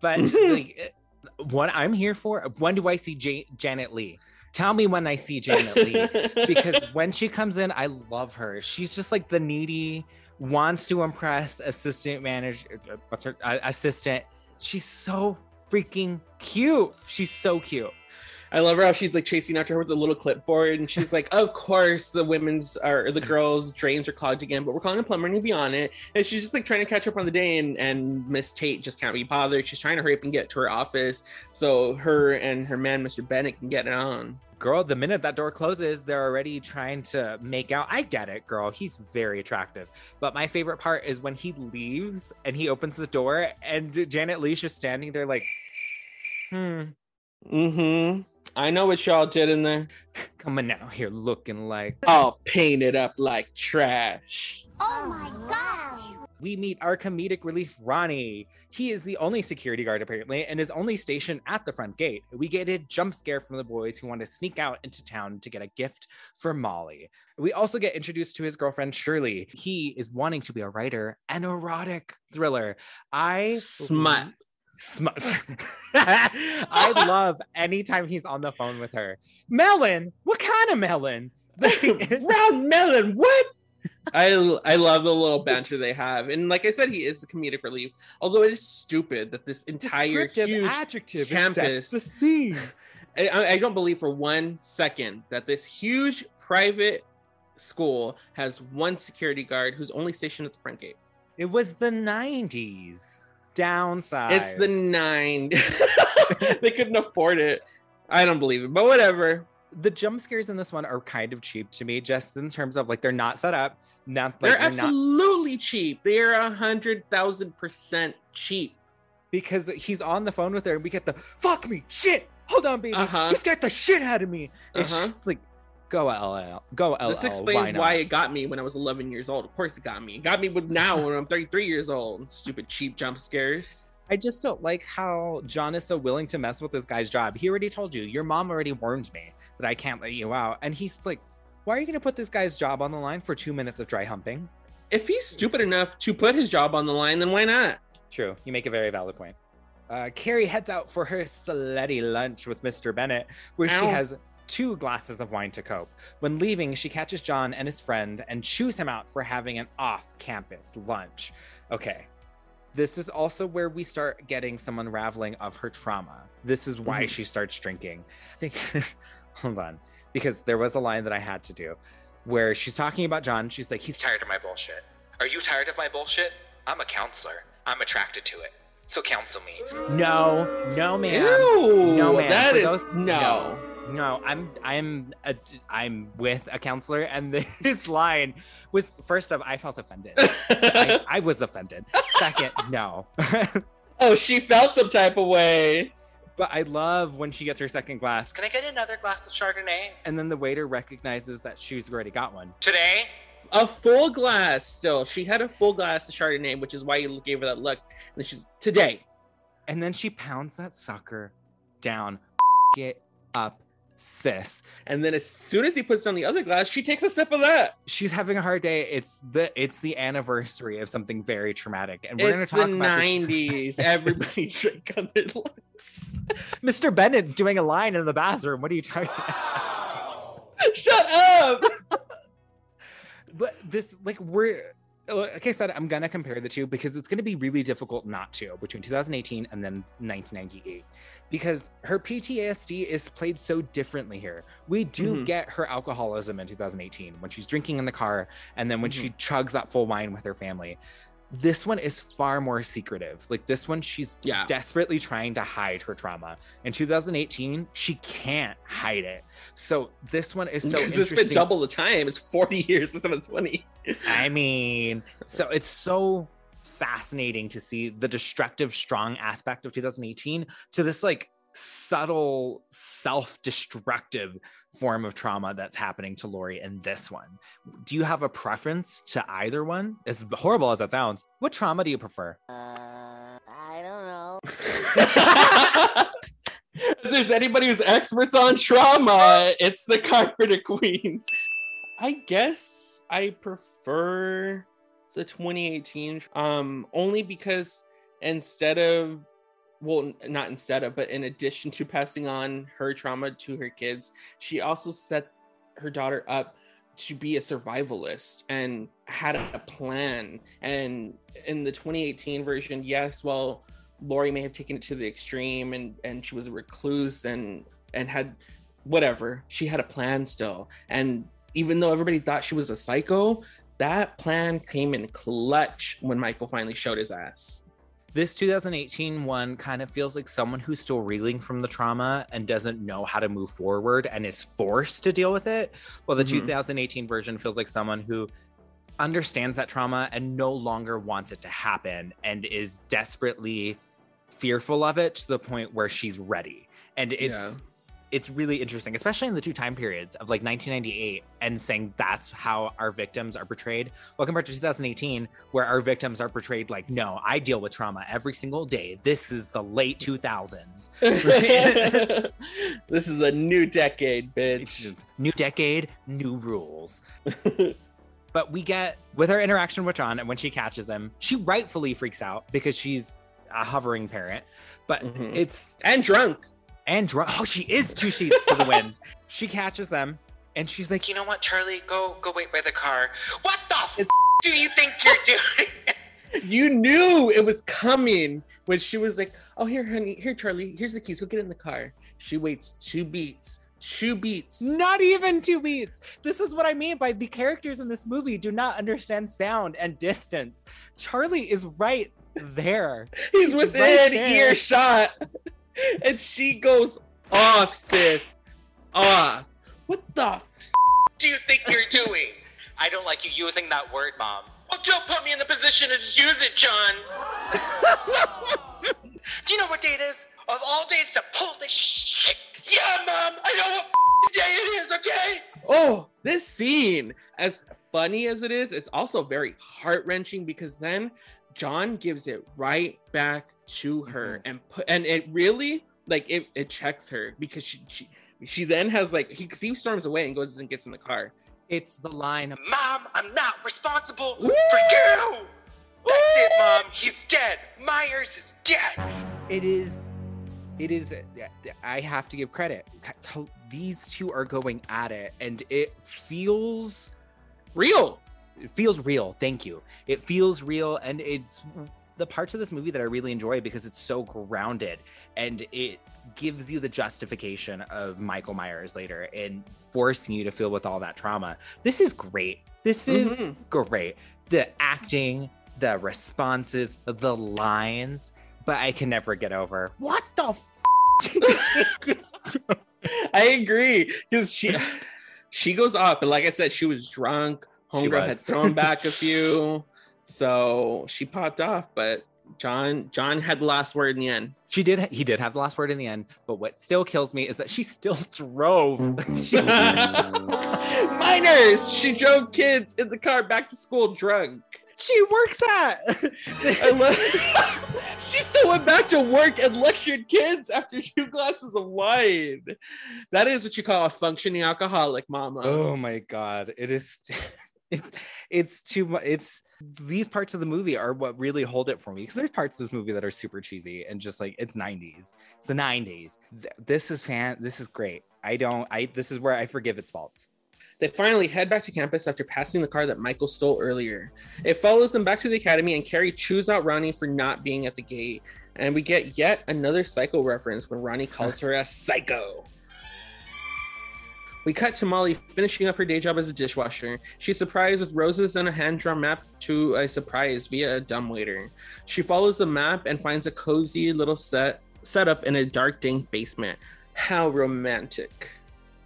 but like, what I'm here for. When do I see Ja- Janet Leigh? Tell me when I see Janet Leigh, because when she comes in, I love her. She's just like the needy, wants to impress assistant manager. uh, What's her uh, assistant? She's so freaking cute. She's so cute. I love her how she's like chasing after her with a little clipboard, and she's like, "Of course, the women's or the girls' drains are clogged again, but we're calling a plumber and he'll be on it." And she's just like trying to catch up on the day, and and Miss Tate just can't be bothered. She's trying to hurry up and get to her office so her and her man, Mr. Bennett, can get it on. Girl, the minute that door closes, they're already trying to make out. I get it, girl. He's very attractive. But my favorite part is when he leaves and he opens the door and Janet Leigh's just standing there like, hmm. Mm-hmm. I know what y'all did in there. Coming out here looking like all painted up like trash. Oh my gosh! We meet our comedic relief, Ronnie. He is the only security guard, apparently, and is only stationed at the front gate. We get a jump scare from the boys who want to sneak out into town to get a gift for Molly. We also get introduced to his girlfriend, Shirley. He is wanting to be a writer, an erotic thriller. I smut. Smut. I love anytime he's on the phone with her. Melon? What kind of melon? Round melon, what? I I love the little banter they have, and like I said, he is the comedic relief. Although it is stupid that this entire huge adjective campus, the scene. I, I don't believe for one second that this huge private school has one security guard who's only stationed at the front gate. It was the '90s. Downside. It's the nine. they couldn't afford it. I don't believe it, but whatever the jump scares in this one are kind of cheap to me, just in terms of like they're not set up. Not like, they're, they're absolutely not... cheap. They are a hundred thousand percent cheap. Because he's on the phone with her, and we get the fuck me shit. Hold on, baby. Uh-huh. You scared the shit out of me. It's uh-huh. just like go LL, go LL. This explains why, why, it got me when I was 11 years old. Of course, it got me. It got me with now when I'm 33 years old. Stupid cheap jump scares. I just don't like how John is so willing to mess with this guy's job. He already told you, your mom already warned me that I can't let you out. And he's like, why are you going to put this guy's job on the line for two minutes of dry humping? If he's stupid enough to put his job on the line, then why not? True. You make a very valid point. Uh, Keri heads out for her slutty lunch with Mr. Bennett, where Ow. she has two glasses of wine to cope. When leaving, she catches John and his friend and chews him out for having an off campus lunch. Okay. This is also where we start getting some unraveling of her trauma. This is why mm-hmm. she starts drinking. I think hold on, because there was a line that I had to do where she's talking about John. She's like, he's tired of my bullshit. Are you tired of my bullshit? I'm a counselor. I'm attracted to it. So counsel me. No, no, man. Ew, no, man. That is those, no. no. No. I'm I'm a, I'm with a counselor, and this line was first of I felt offended. I, I was offended. Second, no. oh, she felt some type of way. But I love when she gets her second glass. Can I get another glass of Chardonnay? And then the waiter recognizes that she's already got one. Today? A full glass still. She had a full glass of Chardonnay, which is why you gave her that look. And she's today. And then she pounds that sucker down. Get up sis. And then as soon as he puts down the other glass, she takes a sip of that. She's having a hard day. It's the it's the anniversary of something very traumatic. And we're it's gonna talk in the 90s. Everybody drink on their lunch. Mr. Bennett's doing a line in the bathroom. What are you talking about? Shut up. but this like we're like I said, I'm gonna compare the two because it's gonna be really difficult not to between 2018 and then 1998 because her PTSD is played so differently here. We do mm-hmm. get her alcoholism in 2018 when she's drinking in the car and then when mm-hmm. she chugs that full wine with her family. This one is far more secretive. Like this one, she's yeah. desperately trying to hide her trauma. In 2018, she can't hide it. So this one is so because it's been double the time. It's 40 years instead of 20. I mean, so it's so fascinating to see the destructive, strong aspect of 2018 to this like subtle, self destructive form of trauma that's happening to Laurie in this one. Do you have a preference to either one? As horrible as that sounds, what trauma do you prefer? Uh, I don't know. if there's anybody who's experts on trauma, it's the Carpenter Queens. I guess I prefer the 2018 um only because instead of well not instead of but in addition to passing on her trauma to her kids she also set her daughter up to be a survivalist and had a plan and in the 2018 version yes well Laurie may have taken it to the extreme and and she was a recluse and and had whatever. She had a plan still. And even though everybody thought she was a psycho, that plan came in clutch when Michael finally showed his ass. This 2018 one kind of feels like someone who's still reeling from the trauma and doesn't know how to move forward and is forced to deal with it. Well, the Mhm. 2018 version feels like someone who understands that trauma and no longer wants it to happen and is desperately fearful of it to the point where she's ready. And it's Yeah. It's really interesting, especially in the two time periods of like 1998 and saying that's how our victims are portrayed. Well, compared to 2018, where our victims are portrayed like, no, I deal with trauma every single day. This is the late 2000s. this is a new decade, bitch. New decade, new rules. but we get with her interaction with John, and when she catches him, she rightfully freaks out because she's a hovering parent. But Mhm. it's and drunk. And drunk. Oh, she is two sheets to the wind. She catches them, and she's like, You know what, Charlie? Go go wait by the car. What the f- do you think you're doing? You knew it was coming when she was like, "Oh, here, honey, here, Charlie, here's the keys. Go get in the car." She waits two beats, two beats. Not even two beats. This is what I mean by the characters in this movie do not understand sound and distance. Charlie is right there. He's right within there. earshot, and she goes off, sis, off. What the? F- do you think you're doing? I don't like you using that word, Mom. Well, don't put me in the position to just use it, John. do you know what day it is? Of all days to pull this shit. Yeah, Mom, I know what f- day it is, okay? Oh, this scene, as funny as it is, it's also very heart wrenching because then John gives it right back to her Mm-hmm. and put and it really like it, it checks her because she she she then has like he, 'cause he storms away and goes and gets in the car. It's the line Mom, I'm not responsible for you. That's it, Mom. He's dead. Myers is dead. it is it is i have to give credit these two are going at it and it feels real it feels real thank you. It feels real and it's the parts of this movie that i really enjoy because it's so grounded and it gives you the justification of michael myers later and forcing you to feel with all that trauma. This is great. This is Mhm. great. The acting the responses the lines but i can never get over. What the f- I agree because she she goes off, and like I said, she was drunk. She Homegirl had thrown back a few, so she popped off. But John John had the last word in the end. She did. He did have the last word in the end. But what still kills me is that she still drove. She- Minors. She drove kids in the car back to school drunk. she works at. I love. she still went back to work and lectured kids after two glasses of wine. That is what you call a functioning alcoholic, Mama. oh my god! It is. It's it's too much. It's these parts of the movie are what really hold it for me because there's parts of this movie that are super cheesy and just like it's 90s. It's the 90s. This is fan. This is great. I don't. I. This is where I forgive its faults. They finally head back to campus after passing the car that Michael stole earlier. It follows them back to the academy, and Keri chews out Ronnie for not being at the gate. And we get yet another psycho reference when Ronnie calls her a psycho. We cut to Molly finishing up her day job as a dishwasher. She's surprised with roses and a hand drawn map to a surprise via a dumbwaiter. She follows the map and finds a cozy little set setup in a dark, dank basement. How romantic.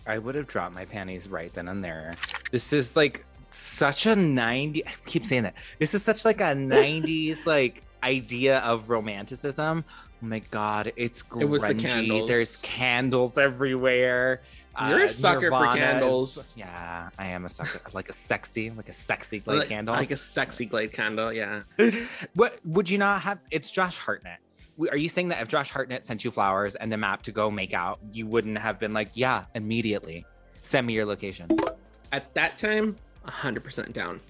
I would have dropped my panties right then and there. This is like such a 90 I keep saying that. This is such like a 90s like idea of romanticism. Oh my god, it's grungy. It was the candles. There's candles everywhere. You're Uh, a sucker for is- candles. yeah, I am a sucker. like a sexy, like a sexy glade like, candle. like a sexy glade candle, yeah. what would you not have? It's Josh Hartnett. Are you saying that if Josh Hartnett sent you flowers and a map to go make out, you wouldn't have been like, yeah, immediately send me your location? At that time, 100% down.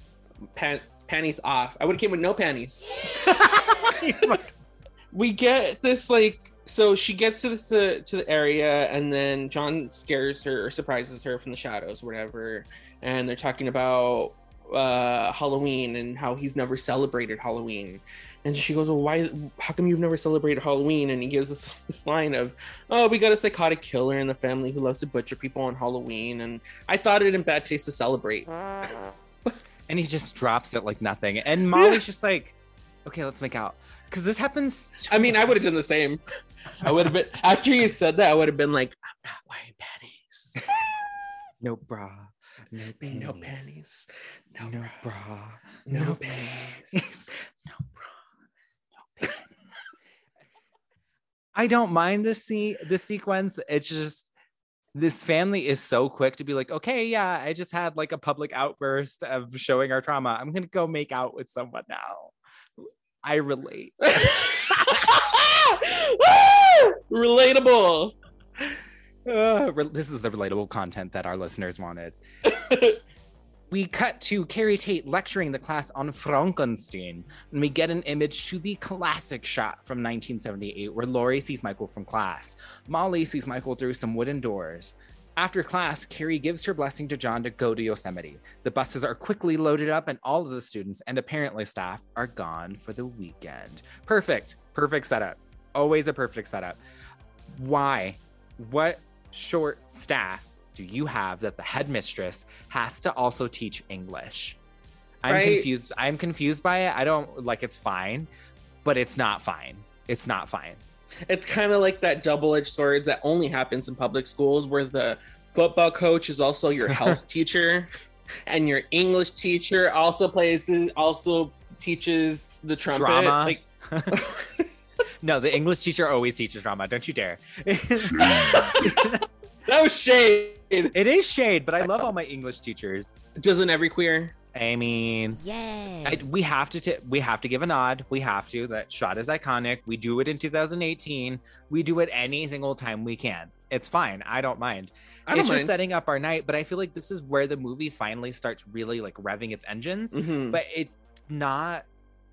Pan- panties off. I would have came with no panties. we get this like so she gets to this uh, to the area and then John scares her or surprises her from the shadows or whatever and they're talking about uh Halloween and how he's never celebrated Halloween And she goes, Well, why how come you've never celebrated Halloween? And he gives us this line of, Oh, we got a psychotic killer in the family who loves to butcher people on Halloween. And I thought it in bad taste to celebrate. and he just drops it like nothing. And Molly's just like, okay, let's make out. Because this happens. I mean, I would have done the same. I would have been after you said that, I would have been like, I'm not wearing panties. no bra. No panties. No panties. No, no bra. No, no panties. no bra. No panties. I don't mind this scene, this sequence. It's just this family is so quick to be like, okay, yeah, I just had like a public outburst of showing our trauma. I'm gonna go make out with someone now. I relate. Relatable. Uh, re- this is the relatable content that our listeners wanted. we cut to Keri Tate lecturing the class on Frankenstein, and we get an image to the classic shot from 1978 where Laurie sees Michael from class. Molly sees Michael through some wooden doors. After class, Keri gives her blessing to John to go to Yosemite. The buses are quickly loaded up, and all of the students and apparently staff are gone for the weekend. Perfect. Perfect setup. Always a perfect setup. Why? What short staff do you have that the headmistress has to also teach English? I'm Right. confused. I'm confused by it. I don't like it's fine, but it's not fine. It's not fine. It's kind of like that double-edged sword that only happens in public schools where the football coach is also your health teacher and your English teacher also plays also teaches the trumpet. Drama. Like No, the English teacher always teaches drama. Don't you dare. that was shade. It is shade, but I love all my English teachers. Doesn't every queer? I mean, yeah, we have to t- we have to give a nod. We have to. That shot is iconic. We do it in 2018. We do it any single time we can. It's fine. I don't mind. I don't it's just setting up our night, but I feel like this is where the movie finally starts really like revving its engines. Mhm. But it's not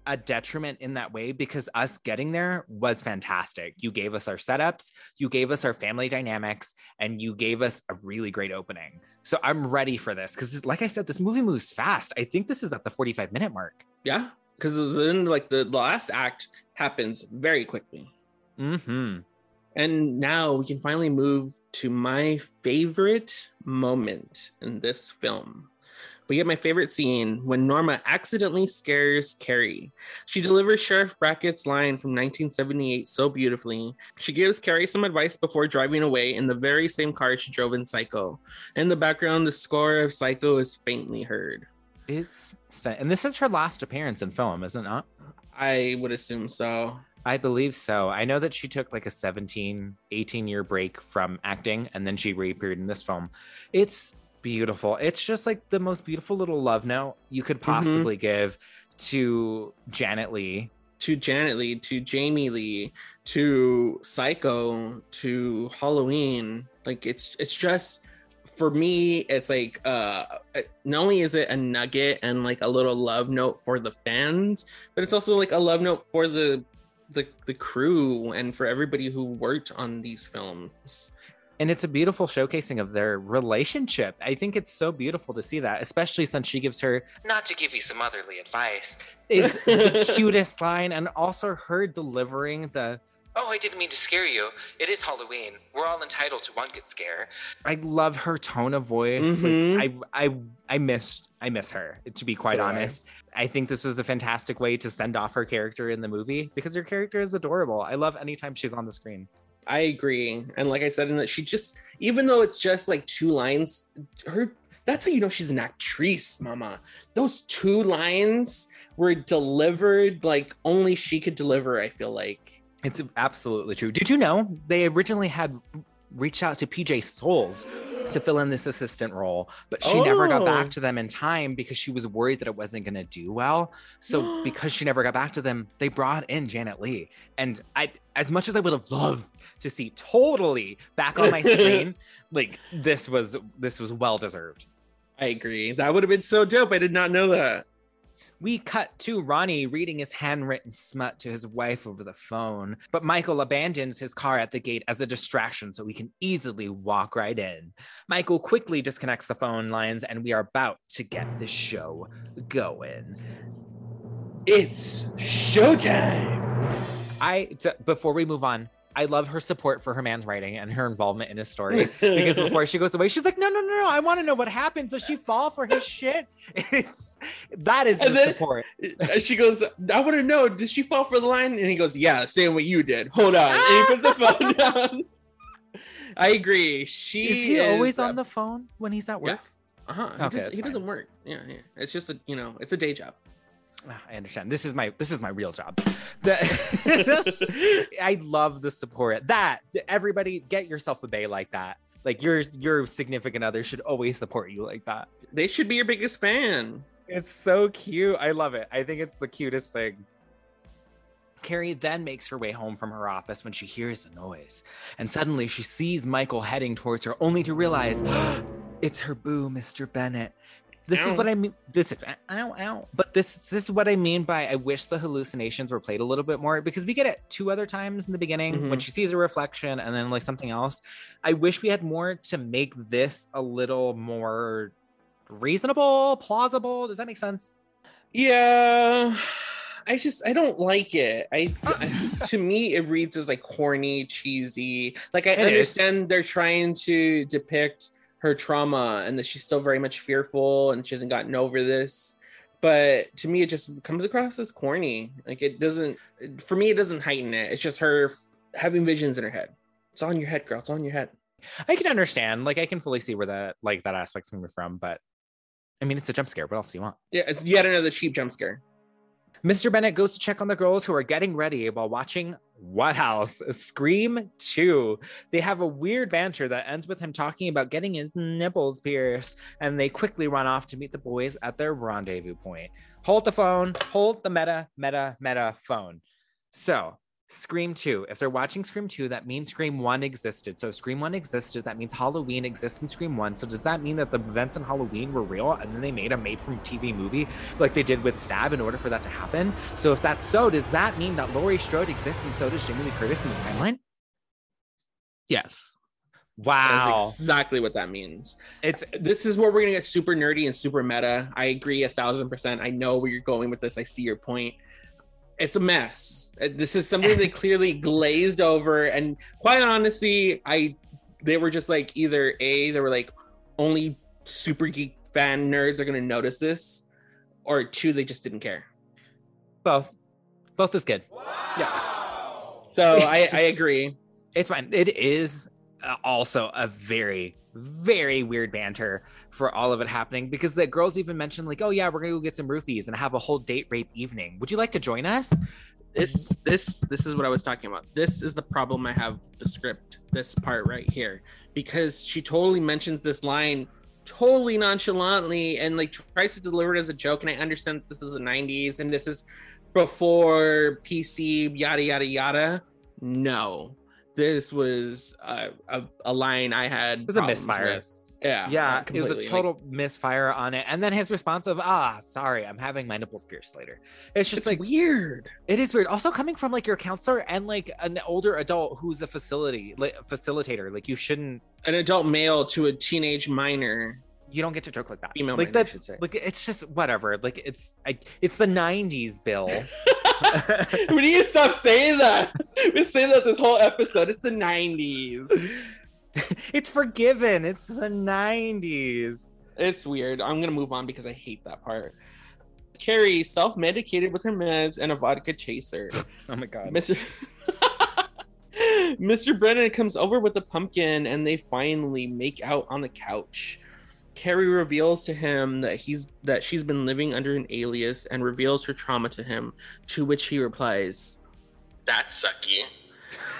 a detriment in that way because us getting there was fantastic. You gave us our setups, you gave us our family dynamics, and you gave us a really great opening. So I'm ready for this because, like I said, this movie moves fast. I think this is at the 45 minute mark. Yeah, because then like the, the last act happens very quickly. Mm-hmm. And now we can finally move to my favorite moment in this film. We get my favorite scene when Norma accidentally scares Keri. She delivers Sheriff Brackett's line from 1978 so beautifully. She gives Keri some advice before driving away in the very same car she drove in Psycho. In the background, the score of Psycho is faintly heard. It's and this is her last appearance in film, is it not? I would assume so. I believe so. I know that she took like a 17, 18 year break from acting and then she reappeared in this film. It's beautiful. It's just like the most beautiful little love note you could possibly give to Janet Leigh. to Janet Leigh, to Jamie Lee, to Psycho, to Halloween. Like it's it's just for me, it's like uh not only is it a nugget and like a little love note for the fans, but it's also like a love note for the the the crew and for everybody who worked on these films. And it's a beautiful showcasing of their relationship. I think it's so beautiful to see that, especially since she gives her Not to give you some motherly advice. is the cutest line and also her delivering the Oh, I didn't mean to scare you. It is Halloween. We're all entitled to one good scare. I love her tone of voice. Mhm. Like I I I miss I miss her, to be quite So do I. honest. I think this was a fantastic way to send off her character in the movie because her character is adorable. I love anytime she's on the screen. I agree. And like I said, in that she just, even though it's just like two lines, her that's how you know she's an actress, mama. Those two lines were delivered like only she could deliver, I feel like. It's absolutely true. Did you know they originally had reached out to PJ Soles to fill in this assistant role, but she never got Oh. back to them in time because she was worried that it wasn't going to do well. So because she never got back to them, they brought in Janet Leigh. And I as much as I would have loved to see totally back on my screen, like this was this was well deserved. I agree. That would have been so dope. I did not know that. We cut to Ronnie reading his handwritten smut to his wife over the phone, but Michael abandons his car at the gate as a distraction so we can easily walk right in. Michael quickly disconnects the phone lines, and we are about to get the show going. It's showtime. I t- before we move on, I love her support for her man's writing and her involvement in his story. because before she goes away, she's like, "No, no, no, no! I want to know what happens. Does she fall for his shit?" It's that is And the support. She goes, I want to know, did she fall for the line? And he goes, Yeah, same what you did. Hold on. And he puts the phone down. I agree. She Is he is, always uh, on the phone when he's at work? Uh-huh. He, Okay, does, that's he fine. doesn't work. Yeah, yeah. It's just a you know, it's a day job. Ah, I understand. This is my this is my real job. The- I love the support. That everybody get yourself a bay like that. Like your your significant other should always support you like that. They should be your biggest fan. It's so cute. I love it. I think it's the cutest thing. Keri then makes her way home from her office when she hears a noise. And suddenly she sees Michael heading towards her, only to realize it's her boo, Mr. Bennett. This is what I mean. This is ow, ow. But this, this is what I mean by I wish the hallucinations were played a little bit more because we get it two other times in the beginning when Mhm. she sees a reflection and then like something else. I wish we had more to make this a little more reasonable, plausible. Does that make sense? Yeah. I just I don't like it. I, I- to me it reads as like corny, cheesy. Like I It is. understand they're trying to depict her trauma and that she's still very much fearful and she hasn't gotten over this. But to me it just comes across as corny. Like it doesn't for me it doesn't heighten it. It's just her f- having visions in her head. It's on your head, girl. It's on your head. I can understand. Like I can fully see where that like that aspect's coming from, but I mean it's a jump scare. What else do you want? Yeah, it's yet another cheap jump scare. Mr. Bennett goes to check on the girls who are getting ready while watching What House? Scream 2. They have a weird banter that ends with him talking about getting his nipples pierced, and they quickly run off to meet the boys at their rendezvous point. Hold the phone, hold the meta, meta, meta phone. So, Scream 2. If they're watching Scream 2, that means Scream 1 existed. So, if Scream 1 existed, that means Halloween exists in Scream 1. So, does that mean that the events in Halloween were real and then they made a made from TV movie like they did with Stab in order for that to happen? So, if that's so, does that mean that Laurie Strode exists and so does Jamie Lee Curtis in this timeline? Yes. Wow. That's exactly what that means. It's this is where we're gonna get super nerdy and super meta. I agree a thousand percent. I know where you're going with this. I see your point. It's a mess. Uh, This is something they clearly glazed over, and quite honestly, I they were just like either a they were like only super geek fan nerds are gonna notice this, or two they just didn't care. Both. Both is good. Yeah. So I I agree. It's fine. It is uh, also a very, very weird banter for all of it happening because the girls even mentioned, like, oh, yeah, we're going to go get some roofies and have a whole date rape evening. Would you like to join us? This this this is what I was talking about. This is the problem I have with the script, this part right here, because she totally mentions this line totally nonchalantly and like tries to deliver it as a joke. And I understand this is the 90s and this is before PC, yada yada yada. No, this was a, a, a line I had. It was a misfire. with. Yeah, Yeah, it was a completely. Like, total misfire on it. And then his response of, ah, sorry, I'm having my nipples pierced later. It's just It's like weird. It is weird. Also coming from like your counselor and like an older adult who's a facility like facilitator. Like you shouldn't an adult male to a teenage minor. You don't get to joke like that. Female like minor, that's like it's just whatever. Like it's I, it's the '90s, Bill. we need to stop saying that. We say that this whole episode. It's the 90s. it's forgiven. It's the 90s. It's weird. I'm gonna move on because I hate that part. Keri self-medicated with her meds and a vodka chaser. Oh my god. Mr. Mr. Brennan comes over with a pumpkin and they finally make out on the couch. Keri reveals to him that he's that she's been living under an alias and reveals her trauma to him, to which he replies, That's sucky.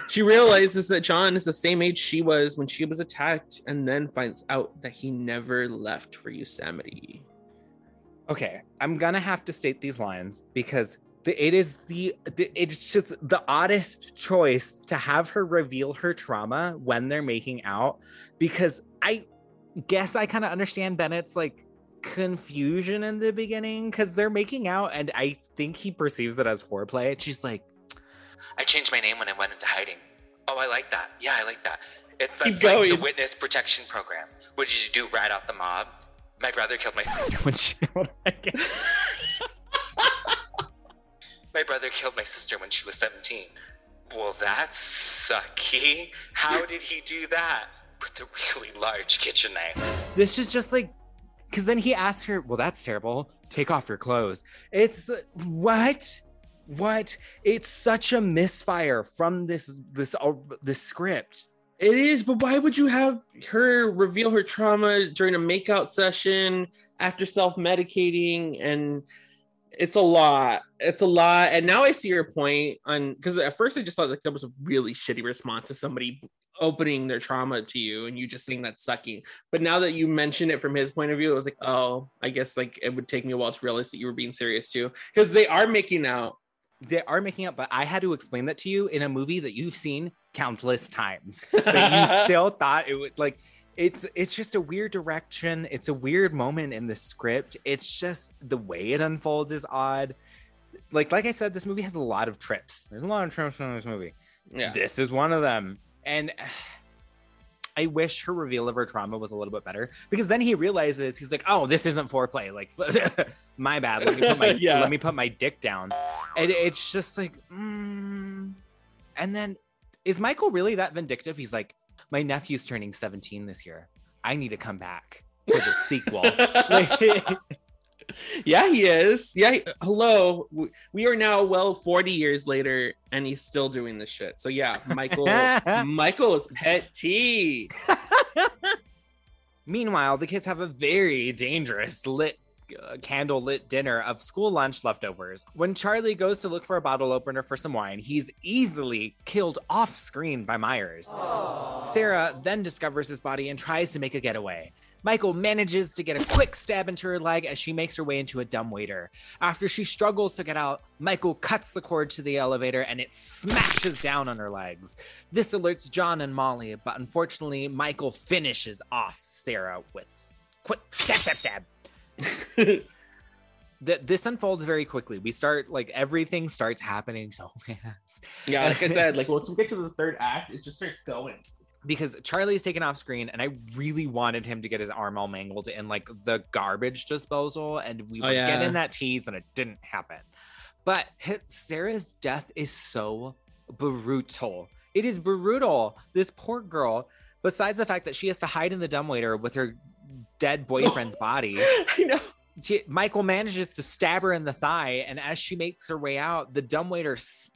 She realizes that John is the same age she was when she was attacked, and then finds out that he never left for Yosemite. Okay, I'm gonna have to state these lines because the, it is the, the it's just the oddest choice to have her reveal her trauma when they're making out because I guess I kind of understand Bennett's like confusion in the beginning because they're making out and I think he perceives it as foreplay. She's like, I changed my name when I went into hiding. Oh, I like that. Yeah, I like that. It's that's like the witness protection program. What did you do? Rat out the mob? My brother killed my sister. when she My brother killed my sister when she was 17. Well, that's sucky. How did he do that? With a really large kitchen knife. This is just like, because then he asks her, Well, that's terrible. Take off your clothes. It's uh, what? What? It's such a misfire from this this uh, this script. It is, but why would you have her reveal her trauma during a makeout session after self medicating? And it's a lot. It's a lot. And now I see your point on because at first I just thought like that was a really shitty response to somebody opening their trauma to you and you just saying that's sucky. But now that you mention it from his point of view, it was like, oh, I guess like it would take me a while to realize that you were being serious too. Because they are making out. They are making up, but I had to explain that to you in a movie that you've seen countless times. But you still thought it would like it's it's just a weird direction. It's a weird moment in the script. It's just the way it unfolds is odd. Like like I said, this movie has a lot of trips. There's a lot of trips in this movie. Yeah. This is one of them. And I wish her reveal of her trauma was a little bit better because then he realizes he's like, "Oh, this isn't foreplay. Like, my bad. Let me put my Yeah. let me put my dick down." And it's just like, mm. and then is Michael really that vindictive? He's like, "My nephew's turning 17 this year. I need to come back for the sequel." Like, yeah, he is. Yeah, he- hello. We- We are now well 40 years later, and he's still doing this shit. So yeah, Michael. Michael is pet T. Meanwhile, the kids have a very dangerous lit uh, candle lit dinner of school lunch leftovers. When Charlie goes to look for a bottle opener for some wine, he's easily killed off screen by Myers. Sarah then discovers his body and tries to make a getaway. Michael manages to get a quick stab into her leg as she makes her way into a dumbwaiter. After she struggles to get out, Michael cuts the cord to the elevator and it smashes down on her legs. This alerts John and Molly, but unfortunately, Michael finishes off Sarah with quick stab, stab, stab. This unfolds very quickly. We start like everything starts happening so fast. Yeah, like I said, like once we get to the third act, it just starts going. Because Charlie's taken off screen, and I really wanted him to get his arm all mangled in like the garbage disposal, and we Oh, were yeah. getting that tease, and it didn't happen. But Sarah's death is so brutal. It is brutal. This poor girl. Besides the fact that she has to hide in the dumbwaiter with her dead boyfriend's body, I know. she- Michael manages to stab her in the thigh, and as she makes her way out, the dumbwaiter s-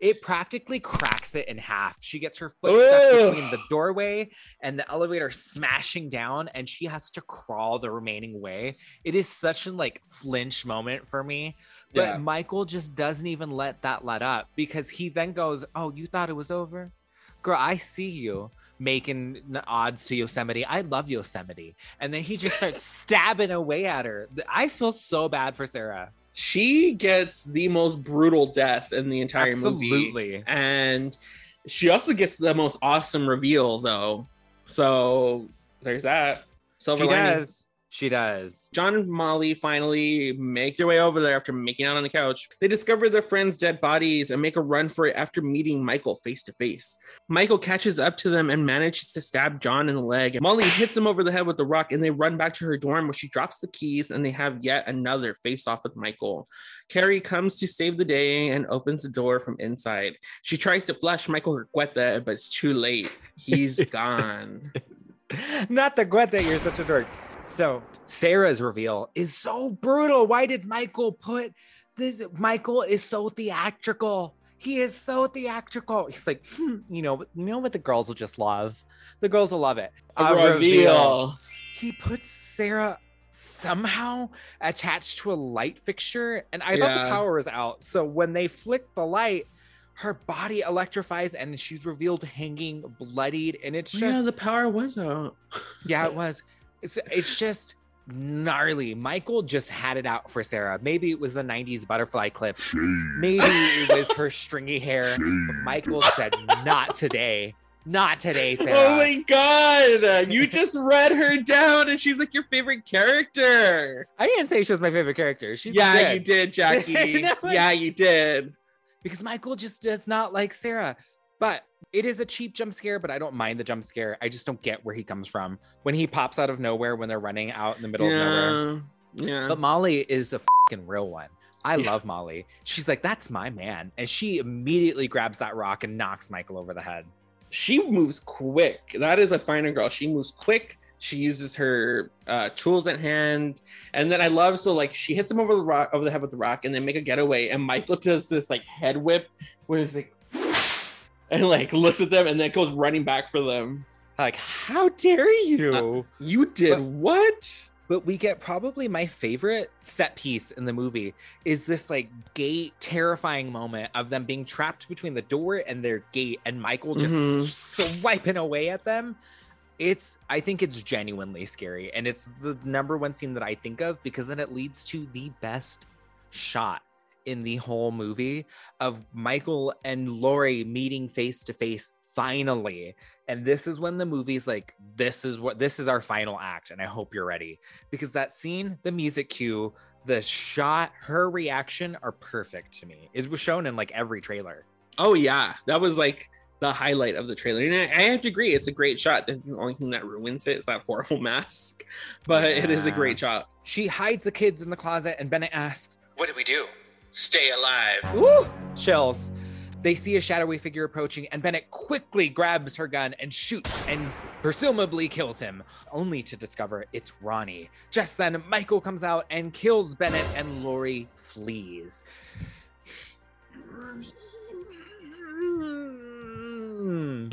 it practically cracks it in half. She gets her foot stuck between the doorway and the elevator smashing down, and she has to crawl the remaining way. It is such an like flinch moment for me. But Yeah. Michael just doesn't even let that let up because he then goes, Oh, you thought it was over? Girl, I see you making n- odds to Yosemite. I love Yosemite. And then he just starts stabbing away at her. I feel so bad for Sarah. She gets the most brutal death in the entire movie. Absolutely. And she also gets the most awesome reveal, though. So there's that. Silver She lining. does. She does. John and Molly finally make their way over there after making out on the couch. They discover their friends' dead bodies and make a run for it after meeting Michael face to face. Michael catches up to them and manages to stab John in the leg. Molly hits him over the head with the rock and they run back to her dorm where she drops the keys and they have yet another face off with Michael. Keri comes to save the day and opens the door from inside. She tries to flush Michael Requeta, but it's too late. He's gone. Not the Gwen that you're such a dork. So Sarah's reveal is so brutal. Why did Michael put this? Michael is so theatrical. He is so theatrical. He's like, hmm, you know, you know what the girls will just love. The girls will love it. A reveal. He puts Sarah somehow attached to a light fixture, and I thought the power was out. So when they flick the light, her body electrifies, and she's revealed hanging bloodied, and it's just yeah, the power was out. yeah, it was. It's it's just gnarly. Michael just had it out for Sarah. Maybe it was the 90s butterfly clip. Maybe it was her stringy hair. Michael said, not today. Not today, oh Sarah. Oh my god! You just read her down, and she's like your favorite character. I didn't say she was my favorite character. She's yeah, good. you did, Jackie. No, yeah, you did. because Michael just does not like Sarah. But it is a cheap jump scare, but I don't mind the jump scare. I just don't get where he comes from when he pops out of nowhere when they're running out in the middle of nowhere. Yeah, yeah. But Molly is a fucking real one. I love Molly. She's like, that's my man. And she immediately grabs that rock and knocks Michael over the head. She moves quick. That is a finer girl. She moves quick. She uses her uh, tools at hand, and then I love so like she hits him over the rock over the head with the rock, and then make a getaway. And Michael does this like head whip, where he's like, and like looks at them, and then goes running back for them. Like, how dare you? Uh, you did But- what? But we get probably my favorite set piece in the movie is this like gate terrifying moment of them being trapped between the door and their gate and Michael just Mhm. swiping away at them. It's I think it's genuinely scary and it's the number one scene that I think of because then it leads to the best shot in the whole movie of Michael and Laurie meeting face to face finally. And this is when the movie's like, this is what this is our final act. And I hope you're ready. Because that scene, the music cue, the shot, her reaction are perfect to me. It was shown in like every trailer. Oh yeah, that was like the highlight of the trailer. And I, I have to agree, it's a great shot. The only thing that ruins it is that horrible mask, but it is a great shot. She hides the kids in the closet, and Bennett asks, What do we do? Stay alive. Woo! Chills. They see a shadowy figure approaching, and Bennett quickly grabs her gun and shoots and presumably kills him, only to discover it's Ronnie. Just then, Michael comes out and kills Bennett, and Laurie flees.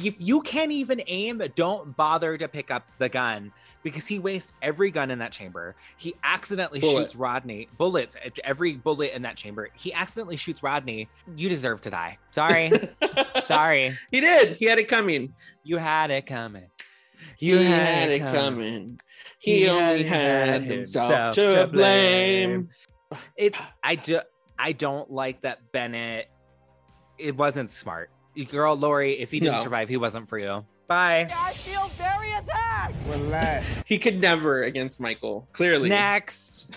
If you can't even aim, don't bother to pick up the gun because he wastes every gun in that chamber. He accidentally Bullet. shoots Rodney. Bullets, every bullet in that chamber. He accidentally shoots Rodney. You deserve to die. Sorry. Sorry. He did. He had it coming. You had it coming. You had it coming. He only had himself to blame. It's I do I don't like that Bennett. It wasn't smart. Girl, Laurie, if he didn't No. survive, he wasn't for you. Bye. I feel very attacked. Relax. He could never against Michael, clearly. Next.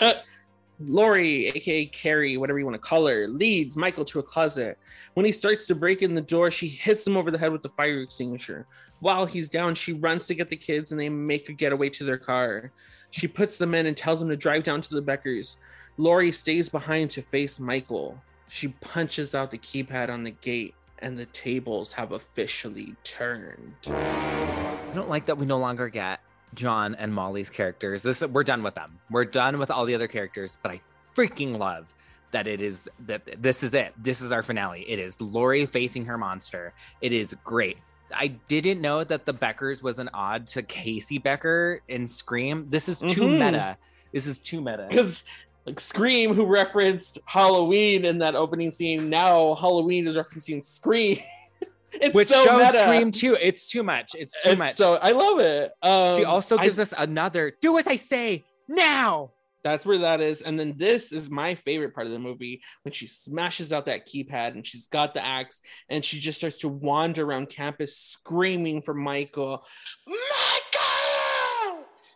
Laurie, aka Keri, whatever you want to call her, leads Michael to a closet. When he starts to break in the door, she hits him over the head with the fire extinguisher. While he's down, she runs to get the kids and they make a getaway to their car. She puts them in and tells them to drive down to the Beckers. Laurie stays behind to face Michael. She punches out the keypad on the gate and the tables have officially turned. I don't like that we no longer get John and Molly's characters. This we're done with them. We're done with all the other characters, but I freaking love that it is that this is it. This is our finale. It is Laurie facing her monster. It is great. I didn't know that the Beckers was an odd to Casey Becker in Scream. This is too Mhm. meta. This is too meta. because like Scream, who referenced Halloween in that opening scene, now Halloween is referencing Scream. it's Which so showed meta. Scream too. It's too much. It's too It's much. So I love it. Um, she also I- gives us another do as I say now. That's where that is. And then this is my favorite part of the movie when she smashes out that keypad and she's got the axe and she just starts to wander around campus screaming for Michael. Michael!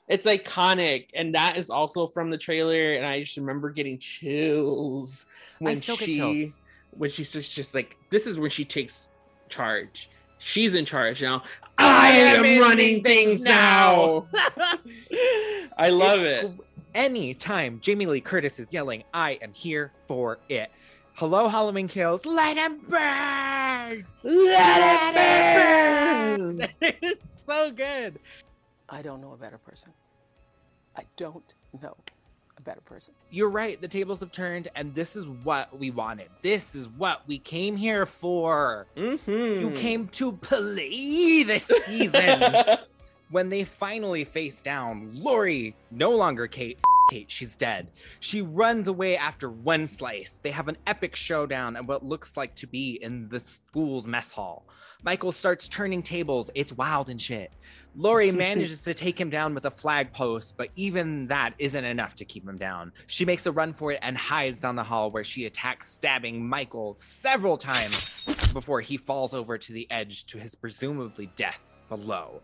It's iconic. And that is also from the trailer. And I just remember getting chills when she chills. when she's just, just like this is when she takes charge. She's in charge now. I am running things now. I love it. Anytime Jamie Lee Curtis is yelling, I am here for it. Hello, Halloween Kills. Let him burn! Let, it burn! it's so good. I don't know a better person. I don't know a better person. You're right. The tables have turned, and this is what we wanted. This is what we came here for. Mm-hmm. You came to play this season. when they finally face down, Laurie, no longer Kate, Kate, she's dead. She runs away after one slice. They have an epic showdown at what looks like to be in the school's mess hall. Michael starts turning tables. It's wild and shit. Laurie manages to take him down with a flag post, but even that isn't enough to keep him down. She makes a run for it and hides down the hall where she attacks, stabbing Michael several times before he falls over to the edge to his presumably death below.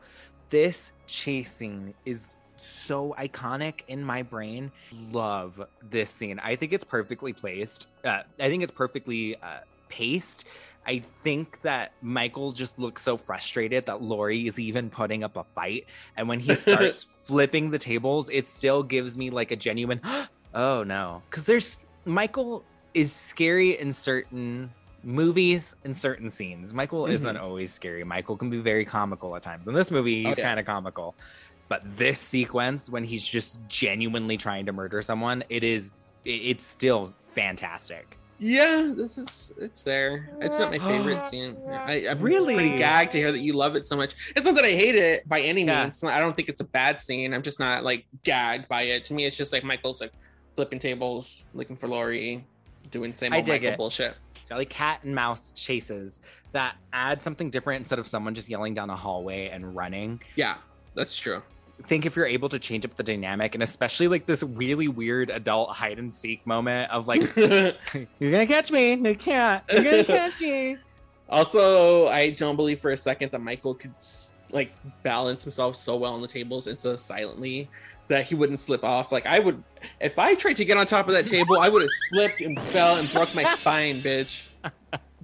This chasing is so iconic in my brain. Love this scene. I think it's perfectly placed. Uh, I think it's perfectly uh, paced. I think that Michael just looks so frustrated that Laurie is even putting up a fight. And when he starts flipping the tables, it still gives me like a genuine, oh no. Because there's Michael is scary in certain movies and certain scenes. Michael Mhm. isn't always scary. Michael can be very comical at times. In this movie, he's yeah. kind of comical. But this sequence when he's just genuinely trying to murder someone, it is it's still fantastic. Yeah, this is it's there. It's not my favorite scene. I, I'm Really? pretty gagged to hear that you love it so much. It's not that I hate it by any Yeah. means. I don't think it's a bad scene. I'm just not like gagged by it. To me, it's just like Michael's like flipping tables, looking for Laurie, doing same old Michael it. bullshit. Like cat and mouse chases that add something different instead of someone just yelling down a hallway and running. Yeah, that's true. think if you're able to change up the dynamic and especially like this really weird adult hide and seek moment of like you're gonna catch me you can't you're gonna catch me Also, I don't believe for a second that Michael could like balance himself so well on the tables and so silently that he wouldn't slip off. Like I would, if I tried to get on top of that table, I would have slipped and fell and broke my spine, bitch.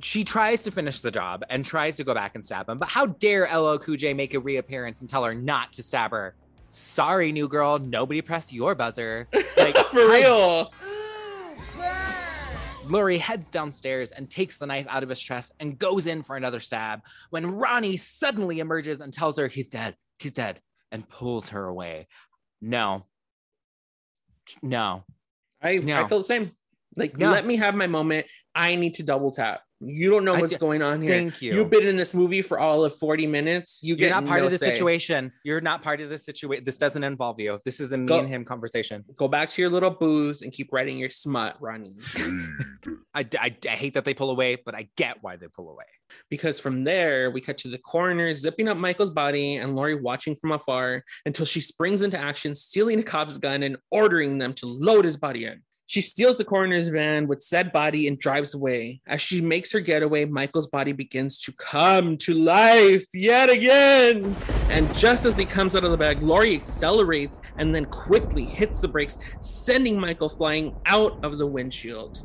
she tries to finish the job and tries to go back and stab him but how dare LL Cool J make a reappearance and tell her not to stab her sorry new girl nobody pressed your buzzer like For real. Laurie heads downstairs and takes the knife out of his chest and goes in for another stab when Ronnie suddenly emerges and tells her he's dead, he's dead, and pulls her away. No. No. I No. I feel the same. Like No. let me have my moment. I need to double tap. You don't know what's d- going on here. Thank you. You've been in this movie for all of 40 minutes. You You're get not part no of the situation. You're not part of the situation. This doesn't involve you. This is a me Go- and him conversation. Go back to your little booth and keep writing your smut, Ronnie. I, I, I hate that they pull away, but I get why they pull away. because from there we cut to the coroner zipping up Michael's body and Laurie watching from afar until she springs into action, stealing a cop's gun and ordering them to load his body in. She steals the coroner's van with said body and drives away. As she makes her getaway, Michael's body begins to come to life yet again. And just as he comes out of the bag, Laurie accelerates and then quickly hits the brakes, sending Michael flying out of the windshield.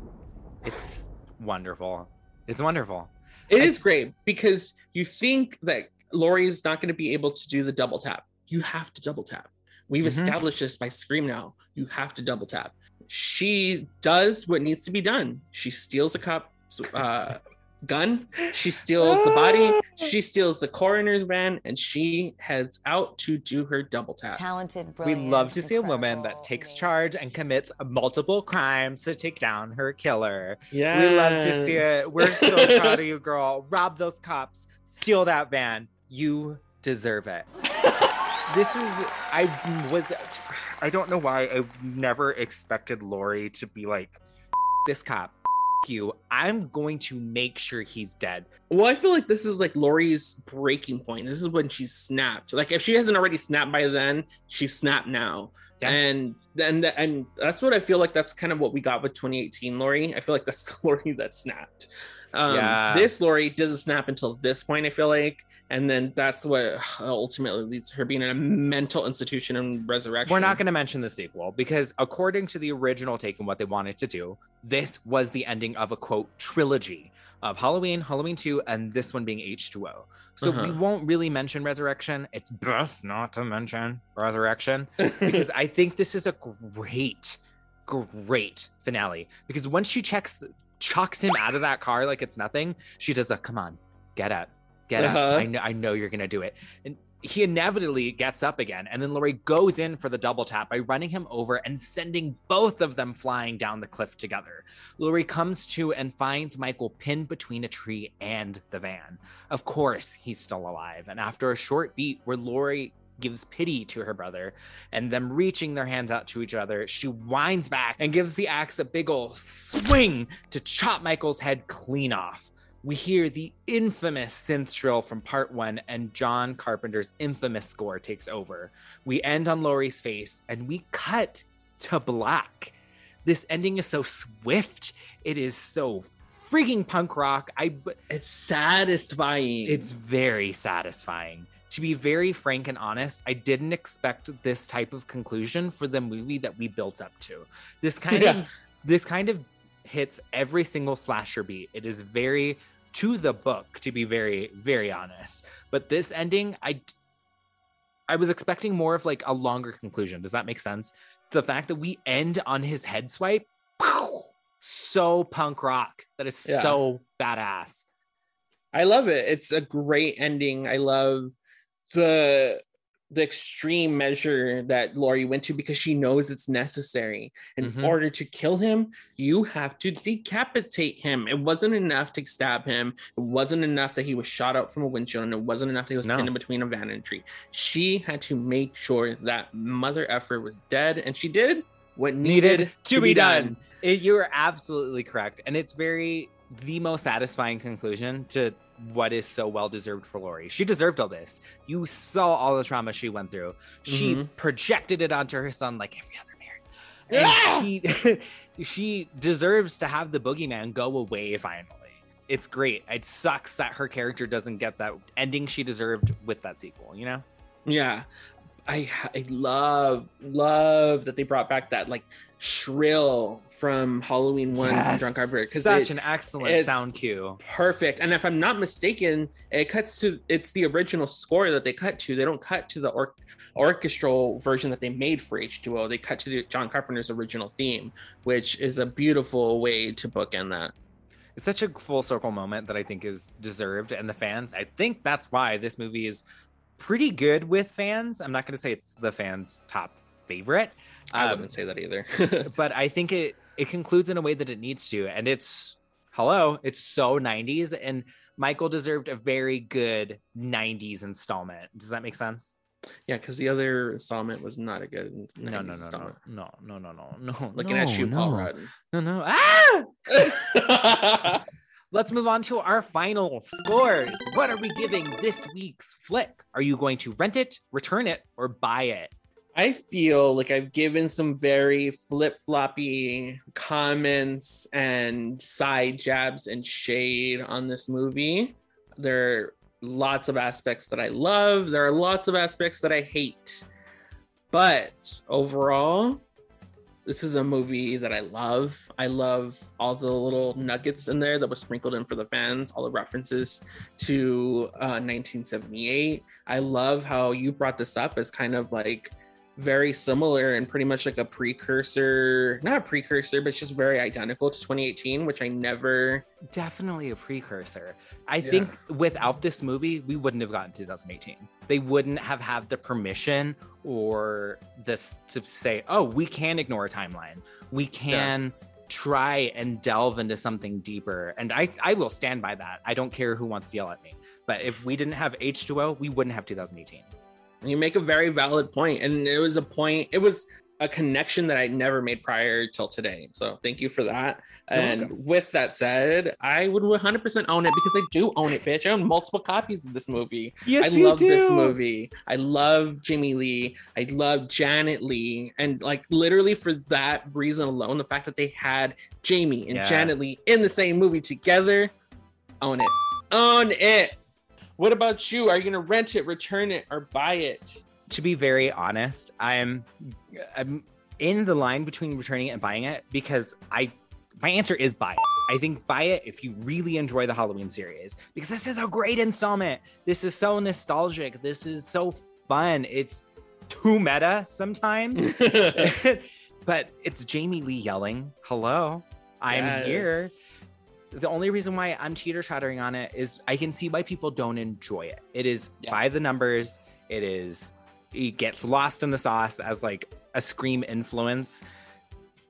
It's wonderful. It's wonderful. It is great because you think that Laurie is not going to be able to do the double tap. You have to double tap. We've Mhm. established this by Scream now. You have to double tap. She does what needs to be done. She steals the cop's uh, gun. She steals the body. She steals the coroner's van, and she heads out to do her double tap. Talented, We brilliant. love to see a woman that takes charge and commits multiple crimes to take down her killer. Yeah, We love to see it. We're so proud of you, girl. Rob those cops, steal that van. You deserve it. this is, I was, I don't know why I never expected Laurie to be like, this cop, you. I'm going to make sure he's dead. Well, I feel like this is like Laurie's breaking point. This is when she's snapped. Like if she hasn't already snapped by then, she's snapped now. Yeah. And then and that's what I feel like that's kind of what we got with 2018 Laurie. I feel like that's the Laurie that snapped. Um, Yeah. This Laurie doesn't snap until this point, I feel like. And then that's what ultimately leads to her being in a mental institution and resurrection. We're not going to mention the sequel because, according to the original take and what they wanted to do, this was the ending of a quote trilogy of Halloween, Halloween 2, and this one being H2O. So we Uh-huh. won't really mention Resurrection. It's best not to mention Resurrection because I think this is a great, great finale. Because once she checks, chucks him out of that car like it's nothing, she does a come on, get up, get Uh-huh. up. I know, I know you're gonna do it. And he inevitably gets up again, and then Laurie goes in for the double tap by running him over and sending both of them flying down the cliff together. Laurie comes to and finds Michael pinned between a tree and the van. Of course, he's still alive. And after a short beat where Laurie gives pity to her brother and them reaching their hands out to each other, she winds back and gives the axe a big ol' swing to chop Michael's head clean off. We hear the infamous synth shrill from part one, and John Carpenter's infamous score takes over. We end on Laurie's face and we cut to black. This ending is so swift. It is so freaking punk rock. I it's satisfying. It's very satisfying. To be very frank and honest, I didn't expect this type of conclusion for the movie that we built up to. This kind Yeah. of this kind of hits every single slasher beat. It is very to the book to be very very honest. But this ending I I was expecting more of like a longer conclusion. Does that make sense? The fact that we end on his head swipe so punk rock. That is Yeah. so badass. I love it. It's a great ending. I love the the extreme measure that Laurie went to because she knows it's necessary. In Mhm. order to kill him, you have to decapitate him. It wasn't enough to stab him. It wasn't enough that he was shot out from a windshield, and it wasn't enough that he was No. pinned in between a vanity tree. She had to make sure that mother effer was dead, and she did what needed, Needed to be done. It- you are absolutely correct. And it's very the most satisfying conclusion to what is so well deserved for Laurie. She deserved all this. You saw all the trauma she went through. She Mhm. projected it onto her son like every other parent. And she she deserves to have the boogeyman go away finally. It's great. It sucks that her character doesn't get that ending she deserved with that sequel, you know? Yeah. I I love love that they brought back that like shrill from Halloween one from Yes. John Carpenter because Such an excellent it's sound cue. perfect. And if I'm not mistaken, it cuts to it's the original score that they cut to. They don't cut to the or- orchestral version that they made for H2O. They cut to the John Carpenter's original theme, which is a beautiful way to bookend that. It's such a full circle moment that I think is deserved. And the fans, I think that's why this movie is pretty good with fans. I'm not going to say it's the fans' top favorite. I um, wouldn't say that either. but I think it it concludes in a way that it needs to, and it's hello, it's so 90s, and Michael deserved a very good 90s installment. Does that make sense? yeah, because the other installment was not a good No, no, no, no, no, no, no, no, no. Looking no, at you, no. Paul Rudd. No, no. Ah! Let's move on to our final scores. What are we giving this week's flick? Are you going to rent it, return it, or buy it? I feel like I've given some very flip floppy comments and side jabs and shade on this movie. There are lots of aspects that I love, there are lots of aspects that I hate. But overall, this is a movie that I love. I love all the little nuggets in there that was sprinkled in for the fans, all the references to uh, 1978. I love how you brought this up as kind of like very similar and pretty much like a precursor, not a precursor, but it's just very identical to 2018, which I never. Definitely a precursor. I Yeah. think without this movie, we wouldn't have gotten 2018. They wouldn't have had the permission or this to say, oh, we can ignore a timeline. We can try and delve into something deeper. And I, I will stand by that. I don't care who wants to yell at me. But if we didn't have H2O, we wouldn't have 2018. You make a very valid point, and it was a point. It was a connection that I never made prior till today. So thank you for that. You're and welcome. with that said, I would 100% own it because I do own it, bitch. I own multiple copies of this movie. Yes, I you love this movie. I love Jimmy Lee. I love Janet Leigh. And like literally for that reason alone, the fact that they had Jamie and Yeah. Janet Leigh in the same movie together, own it. Own it. What about you? Are you gonna rent it, return it, or buy it? to be very honest, I'm I'm in the line between returning it and buying it because I my answer is buy it. I think buy it if you really enjoy the Halloween series because this is a great installment. This is so nostalgic. This is so fun. It's too meta sometimes. but it's Jamie Lee yelling, "Hello, I'm here." The only reason why I'm teeter tottering on it is I can see why people don't enjoy it. It is by the numbers. It is it gets lost in the sauce as like a scream influence.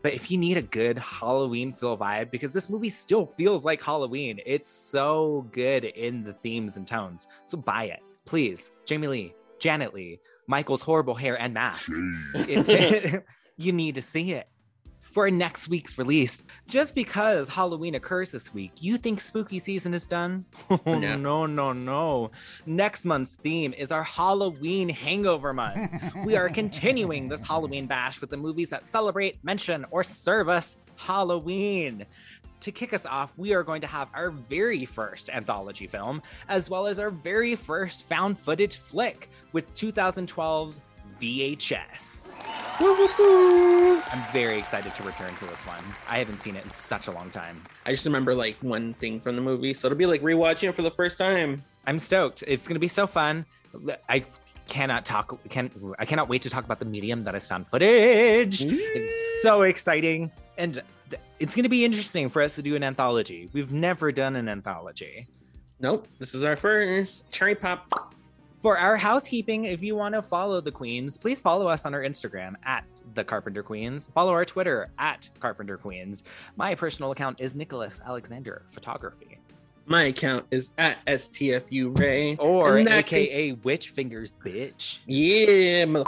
But if you need a good Halloween feel vibe, because this movie still feels like Halloween, it's so good in the themes and tones. So buy it, please. Jamie Lee, Janet Leigh, Michael's horrible hair and mask. It's, you need to see it for next week's release. Just because Halloween occurs this week, you think spooky season is done? Oh, No. no, no, no. Next month's theme is our Halloween hangover month. we are continuing this Halloween bash with the movies that celebrate, mention, or serve us Halloween. To kick us off, we are going to have our very first anthology film, as well as our very first found footage flick with 2012's VHS. I'm very excited to return to this one. I haven't seen it in such a long time. I just remember like one thing from the movie, so it'll be like rewatching it for the first time. I'm stoked. It's going to be so fun. I cannot talk can I cannot wait to talk about the medium that is found footage. It's so mm. exciting. And it's going to be interesting for us to do an anthology. We've never done an anthology. Nope, this is our first cherry pop. For our housekeeping, if you want to follow the Queens, please follow us on our Instagram at the Carpenter Queens. Follow our Twitter at Carpenter Queens. My personal account is Nicholas Alexander Photography. My account is at STFU Ray. Or AKA Witch Fingers Bitch. Yeah, mother-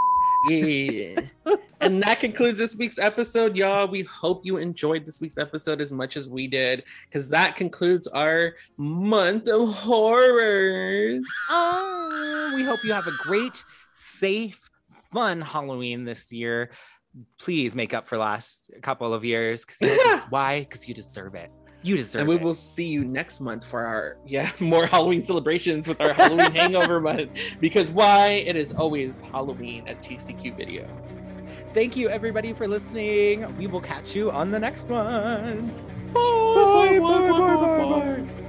yeah. and that concludes this week's episode, y'all. We hope you enjoyed this week's episode as much as we did, because that concludes our month of horrors. Oh, we hope you have a great, safe, fun Halloween this year. Please make up for last couple of years. 'cause why? Because you deserve it. You deserve it. and we it. will see you next month for our yeah more Halloween celebrations with our Halloween hangover month. Because why? It is always Halloween at TCQ Video. Thank you, everybody, for listening. We will catch you on the next one. bye, bye, bye, bye, bye.